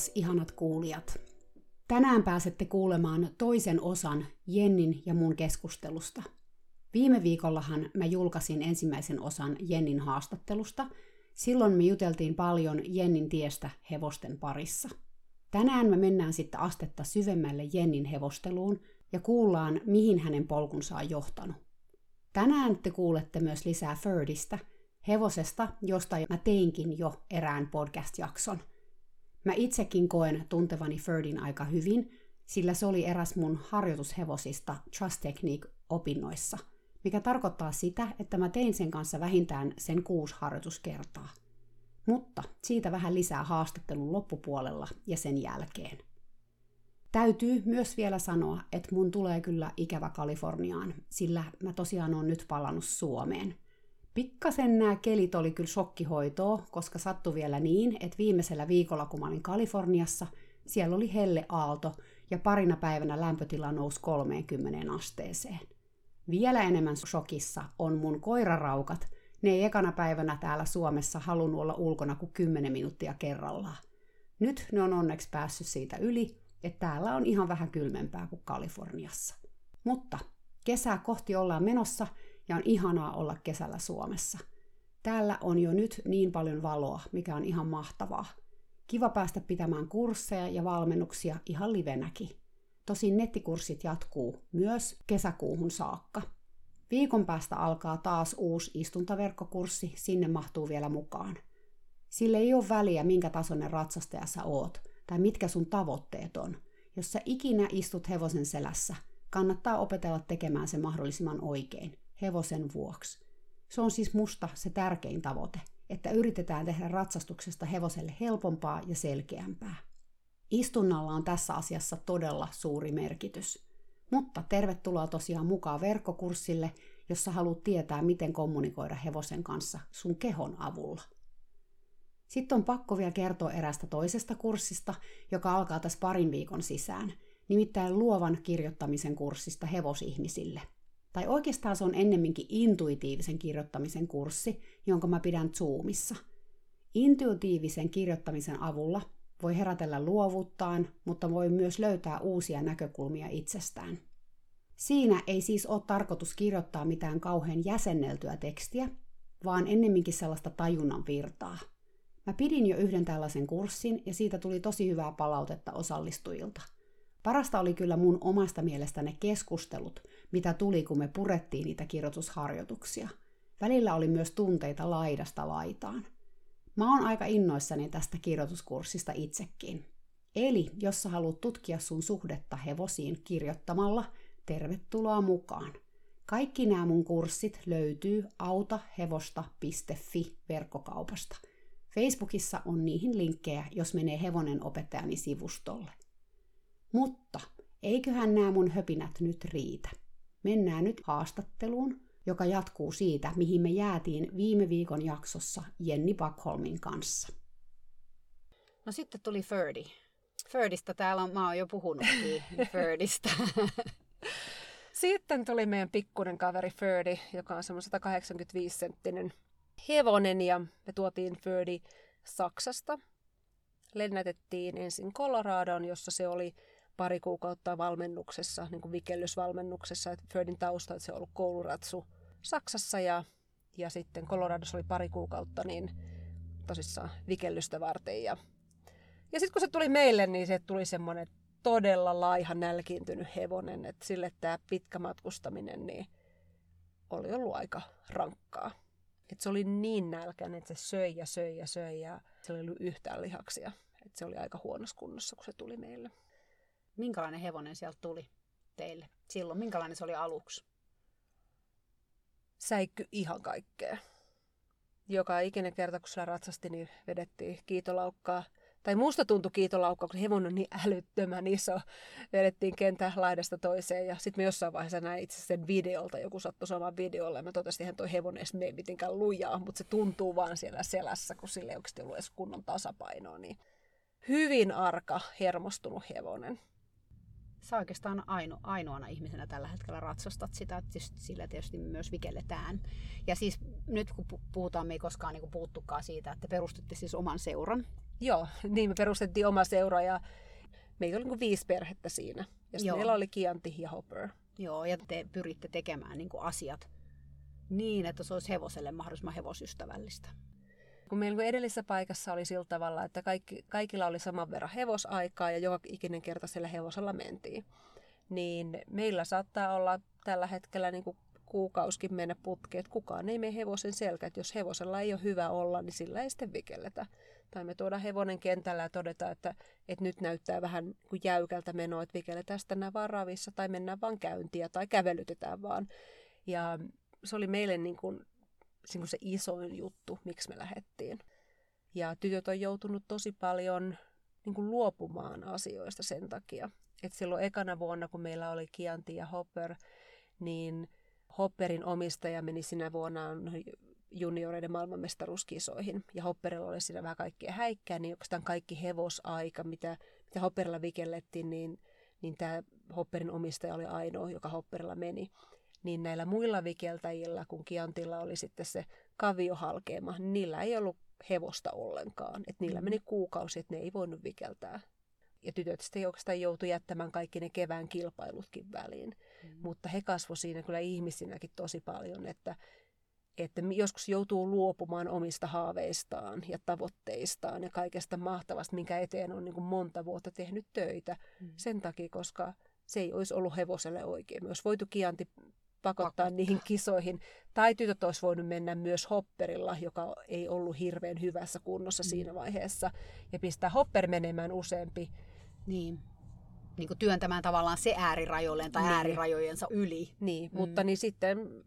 Taas, ihanat kuulijat. Tänään pääsette kuulemaan toisen osan Jennin ja mun keskustelusta. Viime viikollahan mä julkaisin ensimmäisen osan Jennin haastattelusta. Silloin me juteltiin paljon Jennin tiestä hevosten parissa. Tänään me mennään sitten astetta syvemmälle Jennin hevosteluun ja kuullaan, mihin hänen polkunsa on johtanut. Tänään te kuulette myös lisää Ferdistä, hevosesta, josta mä teinkin jo erään podcast-jakson – Mä itsekin koen tuntevani Ferdin aika hyvin, sillä se oli eräs mun harjoitushevosista Trust Technique-opinnoissa, mikä tarkoittaa sitä, että mä tein sen kanssa vähintään sen kuusi harjoituskertaa. Mutta siitä vähän lisää haastattelun loppupuolella ja sen jälkeen. Täytyy myös vielä sanoa, että mun tulee kyllä ikävä Kaliforniaan, sillä mä tosiaan on nyt palannut Suomeen – Pikkasen nämä kelit oli kyllä shokkihoitoa, koska sattui vielä niin, että viimeisellä viikolla, kun mä olin Kaliforniassa, siellä oli helle aalto ja parina päivänä lämpötila nousi 30 asteeseen. Vielä enemmän shokissa on mun koiraraukat. Ne ei ekana päivänä täällä Suomessa halunnut olla ulkona kuin 10 minuuttia kerrallaan. Nyt ne on onneksi päässyt siitä yli, että täällä on ihan vähän kylmempää kuin Kaliforniassa. Mutta kesää kohti ollaan menossa – ja on ihanaa olla kesällä Suomessa. Täällä on jo nyt niin paljon valoa, mikä on ihan mahtavaa. Kiva päästä pitämään kursseja ja valmennuksia ihan livenäkin. Tosin nettikurssit jatkuu myös kesäkuuhun saakka. Viikon päästä alkaa taas uusi istuntaverkkokurssi, sinne mahtuu vielä mukaan. Sille ei ole väliä, minkä tasoinen ratsastaja sä oot, tai mitkä sun tavoitteet on. Jos sä ikinä istut hevosen selässä, kannattaa opetella tekemään se mahdollisimman oikein hevosen vuoksi. Se on siis musta se tärkein tavoite, että yritetään tehdä ratsastuksesta hevoselle helpompaa ja selkeämpää. Istunnalla on tässä asiassa todella suuri merkitys. Mutta tervetuloa tosiaan mukaan verkkokurssille, jossa haluat tietää, miten kommunikoida hevosen kanssa sun kehon avulla. Sitten on pakko vielä kertoa erästä toisesta kurssista, joka alkaa tässä parin viikon sisään, nimittäin luovan kirjoittamisen kurssista hevosihmisille – tai oikeastaan se on ennemminkin intuitiivisen kirjoittamisen kurssi, jonka mä pidän Zoomissa. Intuitiivisen kirjoittamisen avulla voi herätellä luovuuttaan, mutta voi myös löytää uusia näkökulmia itsestään. Siinä ei siis ole tarkoitus kirjoittaa mitään kauhean jäsenneltyä tekstiä, vaan ennemminkin sellaista tajunnan virtaa. Mä pidin jo yhden tällaisen kurssin ja siitä tuli tosi hyvää palautetta osallistujilta – Parasta oli kyllä mun omasta mielestä ne keskustelut, mitä tuli, kun me purettiin niitä kirjoitusharjoituksia. Välillä oli myös tunteita laidasta laitaan. Mä oon aika innoissani tästä kirjoituskurssista itsekin. Eli jos sä haluat tutkia sun suhdetta hevosiin kirjoittamalla, tervetuloa mukaan. Kaikki nämä mun kurssit löytyy autahevosta.fi verkkokaupasta. Facebookissa on niihin linkkejä, jos menee hevonen opettajani sivustolle. Mutta eiköhän nämä mun höpinät nyt riitä. Mennään nyt haastatteluun, joka jatkuu siitä, mihin me jäätiin viime viikon jaksossa Jenni Backholmin kanssa. No sitten tuli Ferdi. Ferdistä täällä on, mä oon jo puhunutkin, Ferdistä. Sitten tuli meidän pikkuinen kaveri Ferdi, joka on semmoinen 185 senttinen hevonen ja me tuotiin Ferdi Saksasta. Lennätettiin ensin Coloradoon, jossa se oli pari kuukautta valmennuksessa, niin kuin vikellysvalmennuksessa, että Fördin tausta, että se on ollut kouluratsu Saksassa ja, ja sitten Coloradossa oli pari kuukautta niin tosissaan vikellystä varten. Ja, ja sitten kun se tuli meille, niin se tuli semmoinen todella laiha nälkiintynyt hevonen, että sille tämä pitkä matkustaminen niin oli ollut aika rankkaa. Et se oli niin nälkäinen, että se söi ja söi ja söi ja se oli ollut yhtään lihaksia. Et se oli aika huonossa kunnossa, kun se tuli meille. Minkälainen hevonen sieltä tuli teille silloin? Minkälainen se oli aluksi? Säikky ihan kaikkea. Joka ikinen kerta, kun sillä ratsasti, niin vedettiin kiitolaukkaa tai musta tuntui kiitolaukka, kun hevonen on niin älyttömän iso. Vedettiin kentän laidasta toiseen ja sitten me jossain vaiheessa näin itse sen videolta, joku sattui saamaan videolle ja mä totesin, että toi hevonen ei mene mitenkään lujaa, mutta se tuntuu vaan siellä selässä, kun sille ei ollut edes kunnon tasapainoa. Niin hyvin arka, hermostunut hevonen. Sä oikeastaan aino, ainoana ihmisenä tällä hetkellä ratsastat sitä, tietysti sillä tietysti myös vikelletään. Ja siis nyt kun puhutaan, me ei koskaan niin puuttukaan siitä, että perustitte siis oman seuran. Joo, niin me perustettiin oma seura ja meitä oli niin viisi perhettä siinä. Ja sitten meillä oli Kianti ja Hopper. Joo, ja te pyritte tekemään niin asiat niin, että se olisi hevoselle mahdollisimman hevosystävällistä kun meillä edellisessä paikassa oli sillä tavalla, että kaikki, kaikilla oli saman verran hevosaikaa ja joka ikinen kerta sillä hevosella mentiin. Niin meillä saattaa olla tällä hetkellä niin kuin kuukauskin mennä putkeen, että kukaan ei mene hevosen selkä. Että jos hevosella ei ole hyvä olla, niin sillä ei sitten vikelletä. Tai me tuodaan hevonen kentällä ja todeta, että, että nyt näyttää vähän kuin jäykältä menoa, että vikelletään tänään vaan ravissa tai mennään vaan käyntiä tai kävelytetään vaan. Ja se oli meille niin kuin niin se isoin juttu, miksi me lähdettiin. Ja tytöt on joutunut tosi paljon niin kuin luopumaan asioista sen takia. että silloin ekana vuonna, kun meillä oli Kianti ja Hopper, niin Hopperin omistaja meni sinä vuonna junioreiden maailmanmestaruuskisoihin. Ja Hopperilla oli siinä vähän kaikkea häikkää, niin oikeastaan kaikki hevosaika, mitä, mitä Hopperilla vikellettiin, niin, niin tämä Hopperin omistaja oli ainoa, joka Hopperilla meni niin näillä muilla vikeltäjillä, kun Kiantilla oli sitten se kaviohalkeama, niin niillä ei ollut hevosta ollenkaan. Et niillä mm. meni kuukausi, että ne ei voinut vikeltää. Ja tytöt sitten oikeastaan joutui jättämään kaikki ne kevään kilpailutkin väliin. Mm. Mutta he kasvoi siinä kyllä ihmisinäkin tosi paljon, että, että joskus joutuu luopumaan omista haaveistaan ja tavoitteistaan ja kaikesta mahtavasta, minkä eteen on niin kuin monta vuotta tehnyt töitä. Mm. Sen takia, koska se ei olisi ollut hevoselle oikein. Myös voitu kianti pakottaa niihin kisoihin. Tai tytöt olisi voinut mennä myös hopperilla, joka ei ollut hirveän hyvässä kunnossa mm. siinä vaiheessa. Ja pistää hopper menemään useampi. Niin. Niin kuin työntämään tavallaan se äärirajoilleen tai niin. äärirajojensa yli. Niin, mm. mutta niin sitten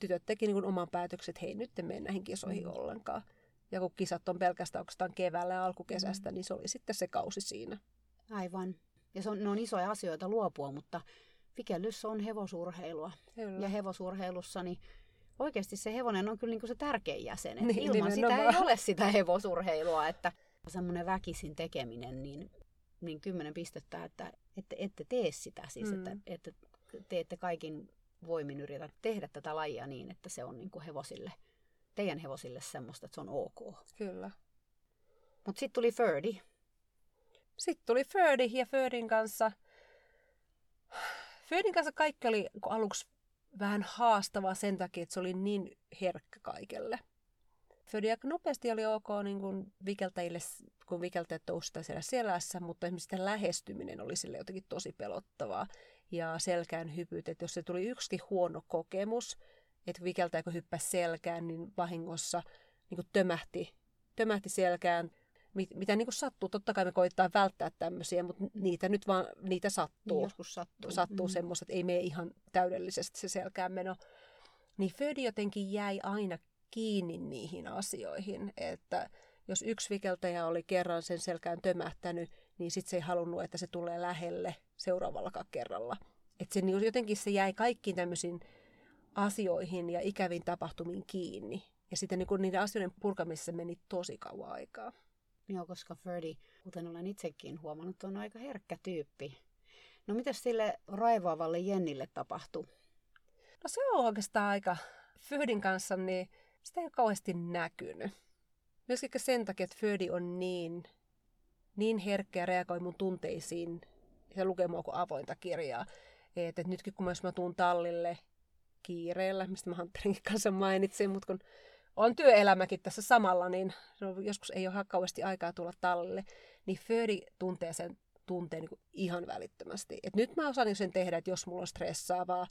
tytöt teki niin oman päätöksen, että hei nyt mene näihin kisoihin mm. ollenkaan. Ja kun kisat on pelkästään oikeastaan keväällä ja alkukesästä, mm. niin se oli sitten se kausi siinä. Aivan. Ja se on, ne on isoja asioita luopua, mutta vikellys on hevosurheilua. Kyllä. Ja hevosurheilussa niin oikeasti se hevonen on kyllä niin kuin se tärkein jäsen. Niin, ilman sitä ei ole sitä hevosurheilua, että semmoinen väkisin tekeminen, niin, niin kymmenen pistettä, että ette, ette tee sitä. Siis, mm. että, että teette kaikin voimin yritä tehdä tätä lajia niin, että se on niin kuin hevosille, teidän hevosille semmoista, että se on ok. Kyllä. Mutta sitten tuli Ferdi. Sitten tuli Ferdi ja Ferdin kanssa Födin kanssa kaikki oli aluksi vähän haastavaa sen takia, että se oli niin herkkä kaikelle. Födi aika nopeasti oli ok niin kuin vikeltäjille, kun vikeltäjät tousivat siellä selässä, mutta esimerkiksi sitä lähestyminen oli sille jotenkin tosi pelottavaa. Ja selkään hypyt, että jos se tuli yksi huono kokemus, että vikeltäjä kun hyppäsi selkään, niin vahingossa niin kuin tömähti, tömähti selkään mit, mitä niin kuin sattuu. Totta kai me koittaa välttää tämmöisiä, mutta niitä nyt vaan, niitä sattuu. Niin joskus sattuu. Sattuu mm. semmoiset, että ei mene ihan täydellisesti se selkään meno. Niin Födi jotenkin jäi aina kiinni niihin asioihin, että jos yksi vikeltäjä oli kerran sen selkään tömähtänyt, niin sitten se ei halunnut, että se tulee lähelle seuraavallakaan kerralla. Että se niin jotenkin se jäi kaikkiin tämmöisiin asioihin ja ikäviin tapahtumiin kiinni. Ja sitten niin niiden asioiden purkamisessa meni tosi kauan aikaa. Joo, koska Ferdi, kuten olen itsekin huomannut, on aika herkkä tyyppi. No mitä sille raivaavalle Jennille tapahtui? No se on oikeastaan aika Ferdin kanssa, niin sitä ei ole kauheasti näkynyt. Myöskin sen takia, että Ferdi on niin, niin herkkä ja reagoi mun tunteisiin ja lukee mua kuin avointa kirjaa. Että, että nytkin kun mä tuun tallille kiireellä, mistä mä Hunterinkin kanssa mainitsin, mutta kun on työelämäkin tässä samalla, niin joskus ei ole kauheasti aikaa tulla tallille, niin Födi tuntee sen tunteen niin ihan välittömästi. Et nyt mä osaan sen tehdä, että jos mulla on stressaavaa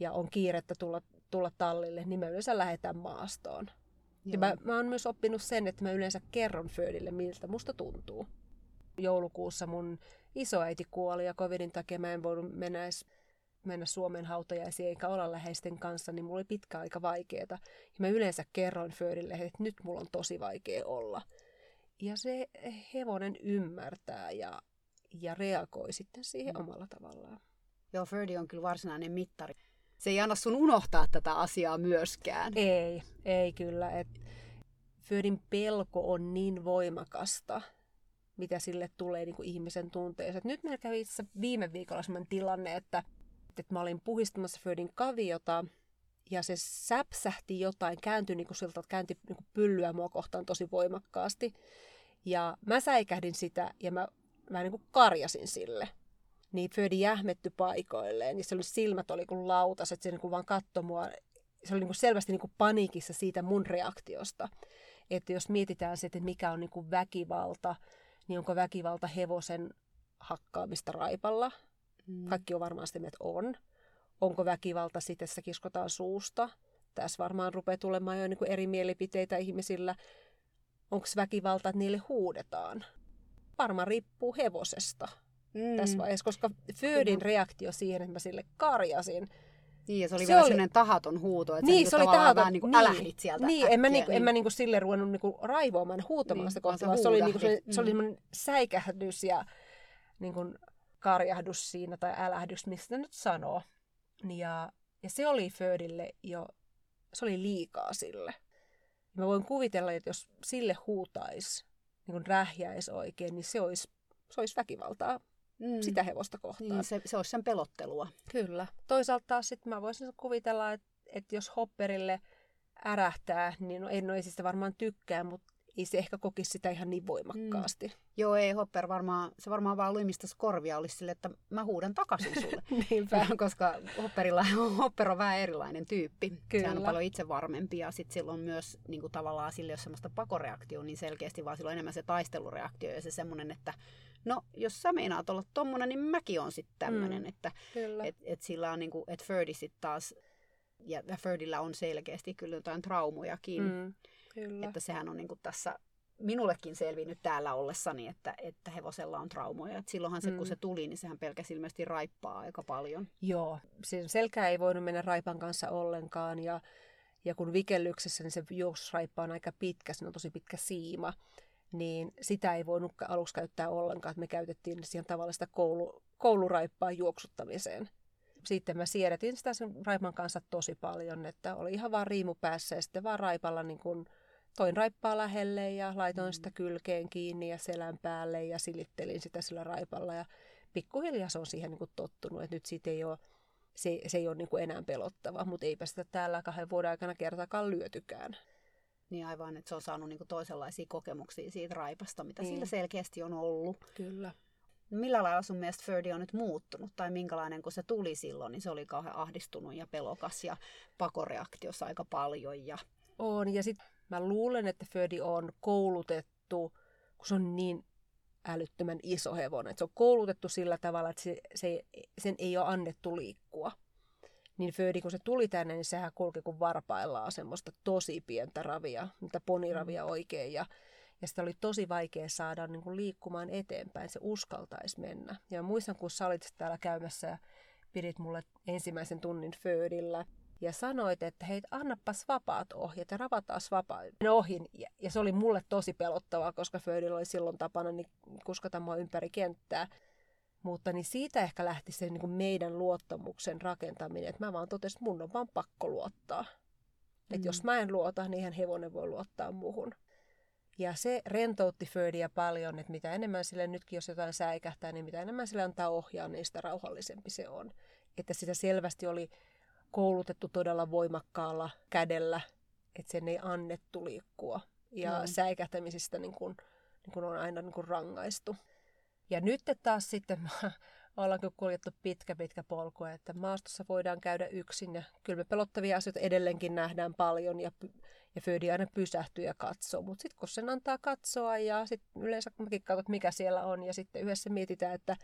ja on kiirettä tulla, tulla tallille, niin mä yleensä lähetän maastoon. Joo. Ja mä, mä oon myös oppinut sen, että mä yleensä kerron Födille, miltä musta tuntuu. Joulukuussa mun isoäiti kuoli ja covidin takia mä en voinut mennä edes mennä Suomen hautajaisiin eikä olla läheisten kanssa, niin mulla oli pitkä aika vaikeeta. Ja mä yleensä kerroin Föörille, että nyt mulla on tosi vaikea olla. ja se hevonen ymmärtää ja, ja reagoi sitten siihen mm. omalla tavallaan. Joo, Ferdi on kyllä varsinainen mittari. Se ei anna sun unohtaa tätä asiaa myöskään. Ei, ei kyllä. Et Fördin pelko on niin voimakasta, mitä sille tulee niin kuin ihmisen tunteeseen. nyt meillä kävi itse viime viikolla sellainen tilanne, että, että mä olin puhistamassa Fördin kaviota ja se säpsähti jotain, kääntyi niin kuin siltä, että käänti niin kuin pyllyä mua kohtaan tosi voimakkaasti. Ja mä säikähdin sitä ja mä, mä niin kuin karjasin sille. Niin Födi jähmetty paikoilleen ja se oli, silmät oli kuin lautas, että se niin kuin vaan katsoi mua. Se oli niin kuin selvästi niin kuin paniikissa siitä mun reaktiosta. Että jos mietitään se, että mikä on niin kuin väkivalta, niin onko väkivalta hevosen hakkaamista raipalla? Mm. Kaikki on varmaan sitä, että on onko väkivalta sitten, että kiskotaan suusta. Tässä varmaan rupeaa tulemaan jo niin kuin eri mielipiteitä ihmisillä. Onko väkivalta, että niille huudetaan? Varmaan riippuu hevosesta mm. tässä vaiheessa, koska Födin reaktio siihen, että mä sille karjasin, niin, ja se oli se vielä oli... sellainen tahaton huuto, että niin, se oli tahaton, vähän niin kuin niin, älähdit sieltä Niin, en mä, niinku, en mä niinku sille ruvennut niinku raivoamaan, huutamaan niin, sitä kohtaa, vaan se, oli, niinku se, mm. se oli semmoinen säikähdys ja niinku karjahdus siinä, tai älähdys, mistä nyt sanoo. Ja, ja se oli Födille jo, se oli liikaa sille. Mä voin kuvitella, että jos sille huutaisi, niin kun rähjäisi oikein, niin se olisi, se olisi väkivaltaa mm. sitä hevosta kohtaan. Niin, se, se olisi sen pelottelua. Kyllä. Toisaalta taas sitten mä voisin kuvitella, että, että jos Hopperille ärähtää, niin no, en, no ei sitä varmaan tykkää, mutta ei se ehkä kokisi sitä ihan niin voimakkaasti. Mm. Joo, ei Hopper varmaan, se varmaan vaan luimista korvia olisi sille, että mä huudan takaisin sulle. Niinpä. Koska Hopperilla, Hopper on vähän erilainen tyyppi. Kyllä. Sehän on paljon itsevarmempi ja sitten silloin myös niin kuin tavallaan sille, jos semmoista pakoreaktio, niin selkeästi vaan silloin enemmän se taistelureaktio ja se semmoinen, että no jos sä meinaat olla tommonen, niin mäkin on sitten tämmöinen. Mm. Että et, et sillä on niin kuin, että Ferdi sitten taas, ja Ferdillä on selkeästi kyllä jotain traumojakin. Mm Kyllä. Että sehän on niin kuin tässä minullekin selvinnyt täällä ollessani, että, että hevosella on traumoja. Et silloinhan se, mm. kun se tuli, niin sehän pelkäsi ilmeisesti raippaa aika paljon. Joo, sen selkä ei voinut mennä raipan kanssa ollenkaan ja, ja kun vikellyksessä, niin se juoksusraippa on aika pitkä, se on tosi pitkä siima, niin sitä ei voinut aluksi käyttää ollenkaan, että me käytettiin siihen tavallista koulu, kouluraippaa juoksuttamiseen. Sitten mä siedätin sitä sen raipan kanssa tosi paljon, että oli ihan vaan riimu päässä ja sitten vaan raipalla niin kuin toin raippaa lähelle ja laitoin mm. sitä kylkeen kiinni ja selän päälle ja silittelin sitä sillä raipalla. Ja pikkuhiljaa se on siihen niin kuin tottunut, että nyt siitä ei ole, se, se ei ole niin kuin enää pelottava, mutta eipä sitä täällä kahden vuoden aikana kertakaan lyötykään. Niin aivan, että se on saanut niin kuin toisenlaisia kokemuksia siitä raipasta, mitä niin. sillä selkeästi on ollut. Kyllä. Millä lailla sun mielestä Ferdi on nyt muuttunut? Tai minkälainen, kun se tuli silloin, niin se oli kauhean ahdistunut ja pelokas ja pakoreaktiossa aika paljon. Ja... On, ja sitten Mä luulen, että Födi on koulutettu, kun se on niin älyttömän iso hevonen. Että se on koulutettu sillä tavalla, että se, se, sen ei ole annettu liikkua. Niin Födi, kun se tuli tänne, niin sehän kulki kuin varpaillaan semmoista tosi pientä ravia, mitä poniravia mm. oikein. Ja, ja sitä oli tosi vaikea saada niin kuin liikkumaan eteenpäin, se uskaltaisi mennä. Ja muistan, kun sä olit täällä käymässä ja pidit mulle ensimmäisen tunnin Födillä, ja sanoit, että hei, annapas vapaat ohjat ja ravataas vapaat ohin. Ja, ja se oli mulle tosi pelottavaa, koska Födillä oli silloin tapana niin kuskata mua ympäri kenttää. Mutta niin siitä ehkä lähti se niin kuin meidän luottamuksen rakentaminen, että mä vaan totesin, että mun on vaan pakko luottaa. Mm. Että jos mä en luota, niin ihan hevonen voi luottaa muuhun. Ja se rentoutti Ferdia paljon, että mitä enemmän sille nytkin, jos jotain säikähtää, niin mitä enemmän sille antaa ohjaa, niin sitä rauhallisempi se on. Että sitä selvästi oli koulutettu todella voimakkaalla kädellä, että sen ei annettu liikkua. Ja mm. säikähtämisistä niin kun, niin kun on aina niin kun rangaistu. Ja nyt taas sitten ollaan kyllä kuljettu pitkä pitkä polku, että maastossa voidaan käydä yksin ja kyllä me pelottavia asioita edelleenkin nähdään paljon ja, ja Födi aina pysähtyy ja katsoo. Mutta sitten kun sen antaa katsoa ja sitten yleensä mäkin katson, mikä siellä on ja sitten yhdessä mietitään, että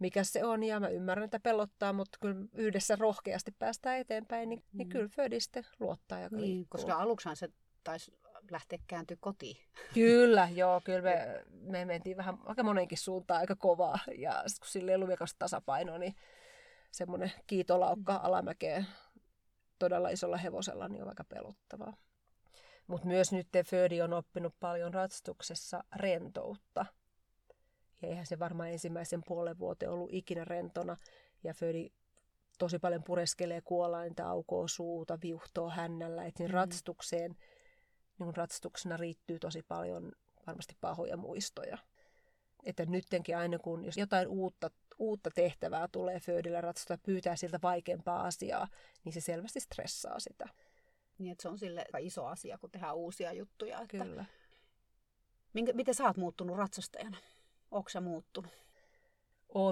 mikä se on, ja mä ymmärrän, että pelottaa, mutta kyllä yhdessä rohkeasti päästään eteenpäin, niin, niin mm. niin kyllä Födi sitten luottaa ja niin, liikkuu. Koska aluksihan se taisi lähteä kääntyä kotiin. Kyllä, joo, kyllä me, me mentiin vähän aika monenkin suuntaan aika kovaa, ja sitten kun sille ei ollut tasapaino, niin semmoinen kiitolaukka mm. alamäkeen todella isolla hevosella niin on aika pelottavaa. Mutta myös nyt Födi on oppinut paljon ratsastuksessa rentoutta. Ja eihän se varmaan ensimmäisen puolen vuoteen ollut ikinä rentona. Ja Födi tosi paljon pureskelee kuolainta, aukoo suuta, viuhtoo hännällä. Että niin mm. ratsastukseen, niin ratsastuksena riittyy tosi paljon varmasti pahoja muistoja. Että nyttenkin aina kun jos jotain uutta, uutta tehtävää tulee Födillä ratsastusta pyytää siltä vaikeampaa asiaa, niin se selvästi stressaa sitä. Niin, että se on sille iso asia, kun tehdään uusia juttuja. Että Kyllä. Minkä, miten sä oot muuttunut ratsastajana? Onko muuttunut?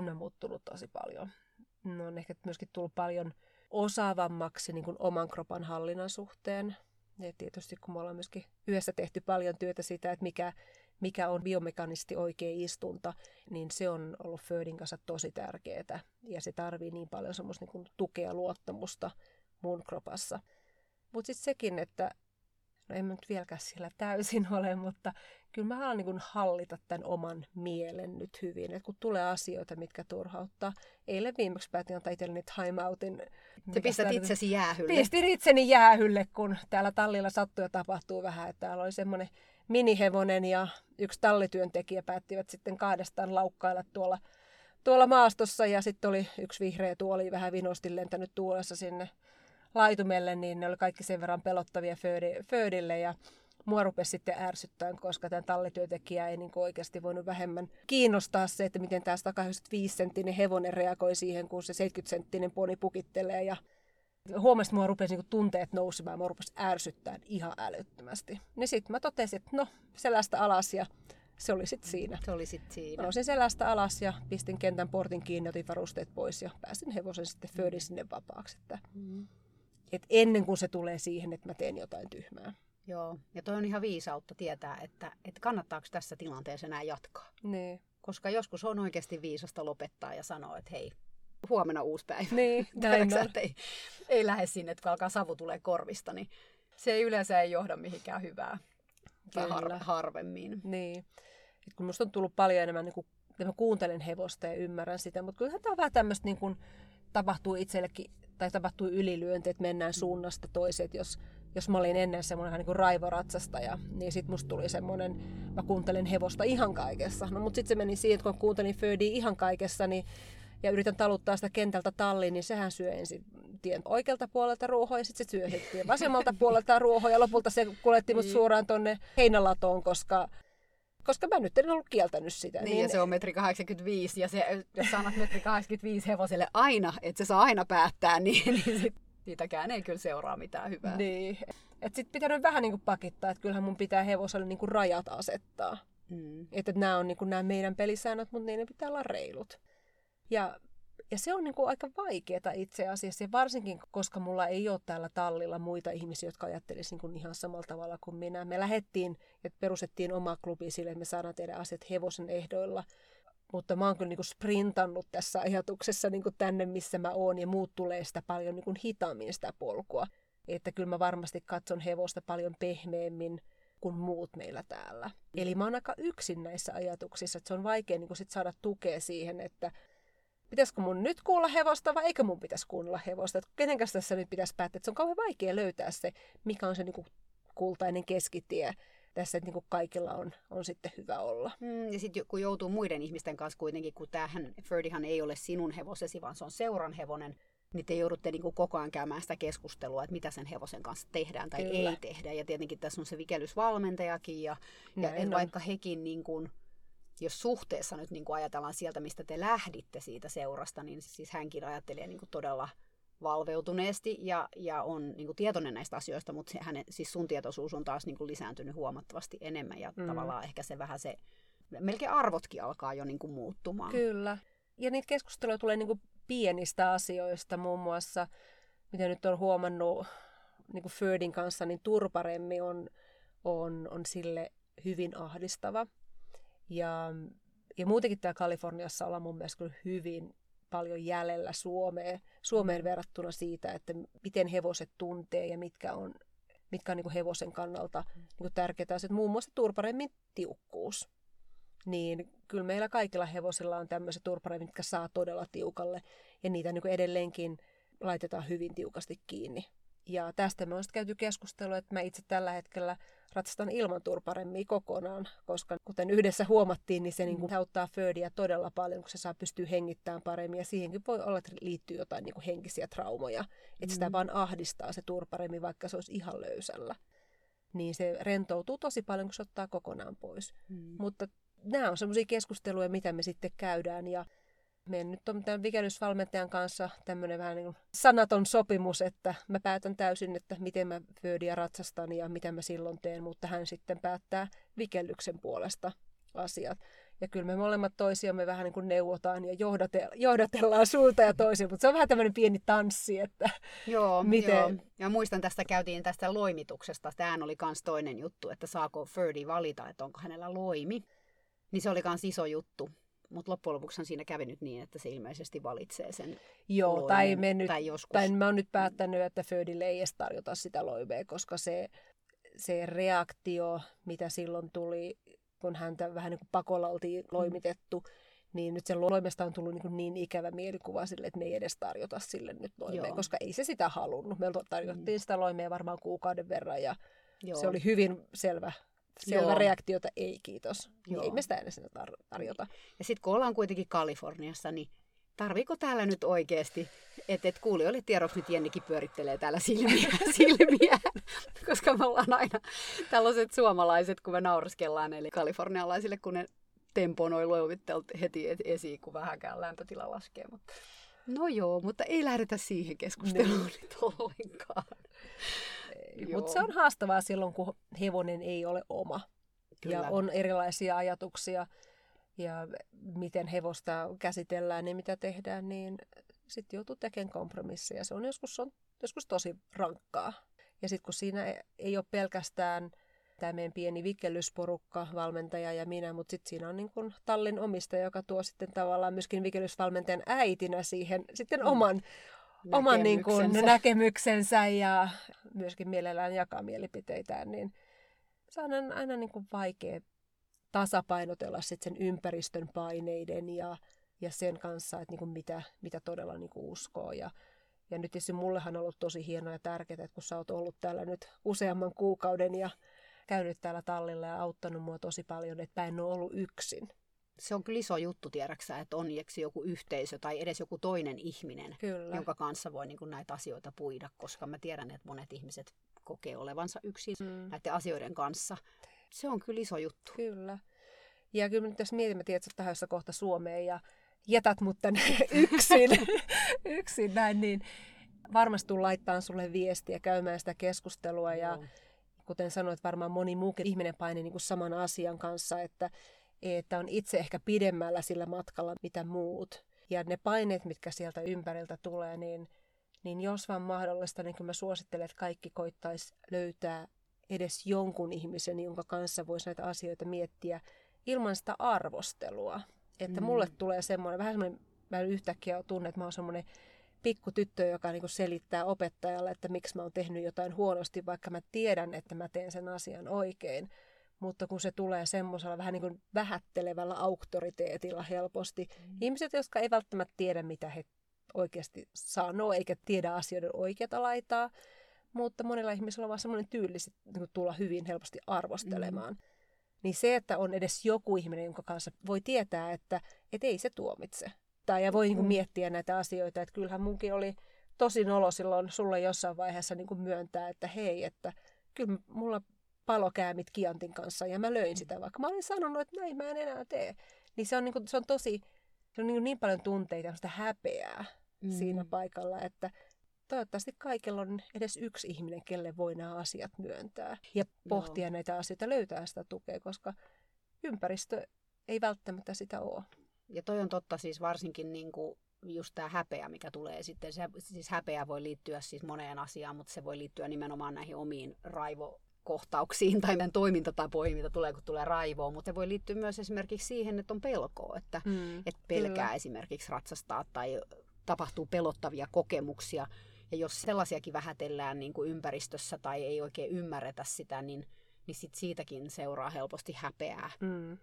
Mä muuttunut tosi paljon. No on ehkä myöskin tullut paljon osaavammaksi niin kuin oman kropan hallinnan suhteen. Ja tietysti kun me ollaan myöskin yhdessä tehty paljon työtä sitä, että mikä, mikä on biomekanisti oikea istunta, niin se on ollut Födin kanssa tosi tärkeää. Ja se tarvii niin paljon semmoista niin tukea luottamusta mun kropassa. Mutta sitten sekin, että no en mä nyt vieläkään siellä täysin ole, mutta kyllä mä haluan niin hallita tämän oman mielen nyt hyvin. Et kun tulee asioita, mitkä turhauttaa. Eilen viimeksi päätin antaa itselleni timeoutin. Se pistät itsesi jäähylle. Pistin itseni jäähylle, kun täällä tallilla sattuu ja tapahtuu vähän. Että täällä oli semmoinen minihevonen ja yksi tallityöntekijä päättivät sitten kahdestaan laukkailla tuolla, tuolla maastossa. Ja sitten oli yksi vihreä tuoli vähän vinosti lentänyt tuolessa sinne laitumelle, niin ne oli kaikki sen verran pelottavia Föödille ja mua rupesi sitten ärsyttämään, koska tämän tallityöntekijä ei niin oikeasti voinut vähemmän kiinnostaa se, että miten tämä 185 senttinen hevonen reagoi siihen, kun se 70 senttinen poni pukittelee ja huomasin, että mua rupesi niin tunteet nousemaan, mua rupesi ärsyttämään ihan älyttömästi. Niin sitten mä totesin, että no, selästä alas ja se oli sitten siinä. Se oli sitten siinä. Mä nousin selästä alas ja pistin kentän portin kiinni, otin varusteet pois ja pääsin hevosen sitten föödin sinne vapaaksi. Että... Mm et ennen kuin se tulee siihen, että mä teen jotain tyhmää. Joo, ja toi on ihan viisautta tietää, että, että kannattaako tässä tilanteessa enää jatkaa. Niin. Koska joskus on oikeasti viisasta lopettaa ja sanoa, että hei, huomenna uusi päivä. Niin, Tiedätkö, että ei, ei lähde sinne, että kun alkaa savu tulee korvista, niin se ei yleensä ei johda mihinkään hyvää. Tai har, harvemmin. Niin. Et kun musta on tullut paljon enemmän, niin kun, mä kuuntelen hevosta ja ymmärrän sitä, mutta kyllähän tämä on vähän tämmöistä, niin kun tapahtuu itsellekin tai tapahtui ylilyönti, että mennään suunnasta toiseen. Jos, jos mä olin ennen semmoinen niin raivoratsastaja, niin sitten musta tuli semmoinen, mä kuuntelen hevosta ihan kaikessa. No mutta sitten se meni siihen, että kun kuuntelin Födiä ihan kaikessa, niin ja yritän taluttaa sitä kentältä talliin, niin sehän syö ensin tien oikealta puolelta ruohoa ja sitten se syö vasemmalta puolelta ruohoa ja lopulta se kuljetti mut niin. suoraan tonne heinälatoon, koska koska mä nyt en ollut kieltänyt sitä. Niin, niin ja se on metri 85 ja se, jos sanot metri 85 hevoselle aina, että se saa aina päättää, niin, niin sit, siitäkään ei kyllä seuraa mitään hyvää. Niin. Että sit pitänyt vähän niinku pakittaa, että kyllähän mun pitää hevoselle niinku rajat asettaa. Mm. Että nämä on niinku nämä meidän pelisäännöt, mutta niiden pitää olla reilut. Ja ja se on niin kuin aika vaikeaa itse asiassa, ja varsinkin koska mulla ei ole täällä tallilla muita ihmisiä, jotka ajattelisivat niin kuin ihan samalla tavalla kuin minä. Me lähdettiin ja perustettiin oma klubi sille, että me saadaan tehdä asiat hevosen ehdoilla. Mutta mä oon kyllä niin kuin sprintannut tässä ajatuksessa niin kuin tänne, missä mä oon, ja muut tulee sitä paljon niin kuin hitaammin sitä polkua. Että kyllä mä varmasti katson hevosta paljon pehmeämmin kuin muut meillä täällä. Eli mä oon aika yksin näissä ajatuksissa, että se on vaikea niin kuin sit saada tukea siihen, että pitäisikö mun nyt kuulla hevosta vai eikö mun pitäisi kuunnella hevosta. Että kenen kanssa tässä nyt pitäisi päättää. Että se on kauhean vaikea löytää se, mikä on se niin kuin kultainen keskitie tässä, että niin kaikilla on, on sitten hyvä olla. Mm, ja sitten kun joutuu muiden ihmisten kanssa kuitenkin, kun tämähän Ferdihan ei ole sinun hevosesi, vaan se on seuran hevonen, niin te joudutte niin koko ajan käymään sitä keskustelua, että mitä sen hevosen kanssa tehdään tai Kyllä. ei tehdä. Ja tietenkin tässä on se vikelysvalmentajakin, ja, ja vaikka hekin niin kuin, jos suhteessa nyt niin kuin ajatellaan sieltä, mistä te lähditte siitä seurasta, niin siis hänkin ajattelee niin kuin todella valveutuneesti ja, ja on niin kuin tietoinen näistä asioista, mutta se, hänen, siis sun tietoisuus on taas niin kuin lisääntynyt huomattavasti enemmän ja mm. tavallaan ehkä se vähän se, melkein arvotkin alkaa jo niin kuin muuttumaan. Kyllä. Ja niitä keskusteluja tulee niin kuin pienistä asioista, muun muassa, mitä nyt on huomannut niin kuin Fördin kanssa, niin turparemmi on, on, on sille hyvin ahdistava. Ja, ja muutenkin täällä Kaliforniassa ollaan mun mielestä kyllä hyvin paljon jäljellä Suomeen, Suomeen mm. verrattuna siitä, että miten hevoset tuntee ja mitkä on, mitkä on niin kuin hevosen kannalta mm. niin kuin tärkeitä asiat. Muun muassa turparemmin tiukkuus. Niin kyllä meillä kaikilla hevosilla on tämmöiset turparemmin, mitkä saa todella tiukalle. Ja niitä niin kuin edelleenkin laitetaan hyvin tiukasti kiinni. Ja tästä me on käyty keskustelua, että mä itse tällä hetkellä ratsastan ilman turparemmia kokonaan, koska kuten yhdessä huomattiin, niin se niin kuin auttaa Födiä todella paljon, kun se saa pystyä hengittämään paremmin. Ja siihenkin voi olla, että liittyy jotain niin kuin henkisiä traumoja. Että mm. sitä vaan ahdistaa se turparemmi, vaikka se olisi ihan löysällä. Niin se rentoutuu tosi paljon, kun se ottaa kokonaan pois. Mm. Mutta nämä on semmoisia keskusteluja, mitä me sitten käydään. Ja meidän nyt on tämän vikellysvalmentajan kanssa tämmöinen vähän niin kuin sanaton sopimus, että mä päätän täysin, että miten mä Föödiä ratsastan ja mitä mä silloin teen, mutta hän sitten päättää vikellyksen puolesta asiat. Ja kyllä me molemmat toisiamme vähän niin kuin neuvotaan ja johdate- johdatellaan suulta ja toisia, mutta se on vähän tämmöinen pieni tanssi, että joo, miten... Joo. Ja muistan tästä käytiin tästä loimituksesta. Tämähän oli myös toinen juttu, että saako Ferdi valita, että onko hänellä loimi. Niin se oli myös iso juttu. Mutta loppujen lopuksi siinä kävi nyt niin, että se ilmeisesti valitsee sen Joo, loimen, tai, me nyt, tai, joskus... tai mä oon nyt päättänyt, että Födille ei edes tarjota sitä loimea, koska se, se reaktio, mitä silloin tuli, kun häntä vähän niin kuin pakolla oltiin mm. loimitettu, mm. niin nyt sen loimesta on tullut niin, niin ikävä mielikuva sille, että me ei edes tarjota sille nyt loimea, Joo. koska ei se sitä halunnut. Me tarjottiin mm. sitä loimea varmaan kuukauden verran ja Joo. se oli hyvin selvä selvä Joo. reaktio, että ei kiitos. Niin ei me sitä edes tar- tarjota. Ja sitten kun ollaan kuitenkin Kaliforniassa, niin tarviiko täällä nyt oikeasti, että et kuulijoille tiedoksi nyt Jennikin pyörittelee täällä silmiä, silmiä, koska me ollaan aina tällaiset suomalaiset, kun me nauraskellaan, eli kalifornialaisille, kun ne temponoi luovittelut heti esiin, kun vähänkään lämpötila laskee. Mutta... No joo, mutta ei lähdetä siihen keskusteluun niin. nyt ollenkaan. Mutta se on haastavaa silloin, kun hevonen ei ole oma. Kyllä. Ja on erilaisia ajatuksia ja miten hevosta käsitellään ja mitä tehdään, niin sitten joutuu tekemään kompromisseja. Se on joskus, on joskus tosi rankkaa. Ja sitten kun siinä ei ole pelkästään tämä meidän pieni vikellysporukka, valmentaja ja minä, mutta sitten siinä on niin kun tallin omistaja, joka tuo sitten tavallaan myöskin vikellysvalmentajan äitinä siihen sitten mm. Oman, niin kuin, näkemyksensä ja myöskin mielellään jakaa mielipiteitään, niin se on aina, aina niin kuin vaikea tasapainotella sit sen ympäristön paineiden ja, ja sen kanssa, että niin kuin mitä, mitä todella niin kuin uskoo. Ja, ja nyt tietysti mullehan on ollut tosi hienoa ja tärkeää, että kun sä oot ollut täällä nyt useamman kuukauden ja käynyt täällä tallilla ja auttanut mua tosi paljon, että mä en ole ollut yksin se on kyllä iso juttu, tiedäksä, että on joku yhteisö tai edes joku toinen ihminen, kyllä. jonka kanssa voi niin kuin näitä asioita puida, koska mä tiedän, että monet ihmiset kokee olevansa yksin mm. näiden asioiden kanssa. Se on kyllä iso juttu. Kyllä. Ja kyllä nyt jos mietimme, että tähän kohta Suomeen ja jätät mut tänne yksin, yksin näin, niin varmasti laittaa sulle viestiä, käymään sitä keskustelua ja no. kuten sanoit, varmaan moni muukin ihminen paini niin kuin saman asian kanssa, että että on itse ehkä pidemmällä sillä matkalla mitä muut. Ja ne paineet, mitkä sieltä ympäriltä tulee, niin, niin jos vaan mahdollista, niin mä suosittelen, että kaikki koittaisi löytää edes jonkun ihmisen, jonka kanssa voisi näitä asioita miettiä ilman sitä arvostelua. Että mm. mulle tulee semmoinen, vähän semmoinen, mä yhtäkkiä tunne, että mä oon semmoinen pikku tyttö, joka niin selittää opettajalle, että miksi mä oon tehnyt jotain huonosti, vaikka mä tiedän, että mä teen sen asian oikein mutta kun se tulee semmoisella vähän niin kuin vähättelevällä auktoriteetilla helposti. Mm. Ihmiset, jotka ei välttämättä tiedä, mitä he oikeasti sanoo, eikä tiedä asioiden oikeata laitaa, mutta monilla ihmisillä on vaan semmoinen tyyli niin tulla hyvin helposti arvostelemaan. Mm. Niin se, että on edes joku ihminen, jonka kanssa voi tietää, että et ei se tuomitse. Tai ja voi niin kuin, mm. miettiä näitä asioita, että kyllähän munkin oli tosi nolo silloin sulle jossain vaiheessa niin kuin myöntää, että hei, että kyllä mulla palokäämit Kiantin kanssa ja mä löin sitä, vaikka mä olin sanonut, että näin mä en enää tee. Niin se on, niin kuin, se on tosi, se on niin, niin paljon tunteita ja sitä häpeää mm. siinä paikalla, että toivottavasti kaikilla on edes yksi ihminen, kelle voi nämä asiat myöntää ja pohtia Joo. näitä asioita, löytää sitä tukea, koska ympäristö ei välttämättä sitä ole. Ja toi on totta siis varsinkin niin kuin just tämä häpeä, mikä tulee sitten. Se, siis häpeä voi liittyä siis moneen asiaan, mutta se voi liittyä nimenomaan näihin omiin raivo kohtauksiin tai meidän toimintatapoihin, mitä tulee, kun tulee raivoa, mutta se voi liittyä myös esimerkiksi siihen, että on pelkoa, että, mm, että pelkää kyllä. esimerkiksi ratsastaa tai tapahtuu pelottavia kokemuksia. Ja jos sellaisiakin vähätellään niin kuin ympäristössä tai ei oikein ymmärretä sitä, niin, niin sit siitäkin seuraa helposti häpeää. Mm.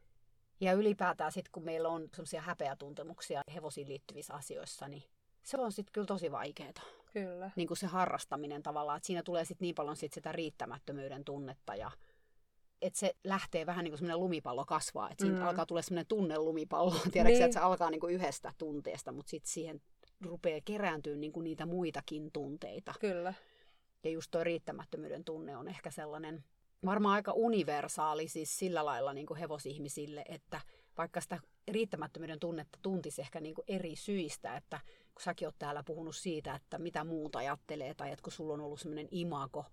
Ja ylipäätään sitten, kun meillä on sellaisia häpeätuntemuksia hevosiin liittyvissä asioissa, niin se on sitten kyllä tosi vaikeaa. Kyllä. Niin kuin se harrastaminen tavallaan, että siinä tulee sitten niin paljon sit sitä riittämättömyyden tunnetta ja että se lähtee vähän niin kuin semmoinen lumipallo kasvaa, että siinä mm. alkaa tulla semmoinen tunne lumipallo, tiedätkö niin. että se alkaa niin kuin yhdestä tunteesta, mutta sitten siihen rupeaa kerääntyä niin kuin niitä muitakin tunteita. Kyllä. Ja just tuo riittämättömyyden tunne on ehkä sellainen, varmaan aika universaali siis sillä lailla niin kuin hevosihmisille, että vaikka sitä riittämättömyyden tunnetta tuntisi ehkä niin kuin eri syistä, että kun säkin oot täällä puhunut siitä, että mitä muuta ajattelee, tai että kun sulla on ollut semmoinen imago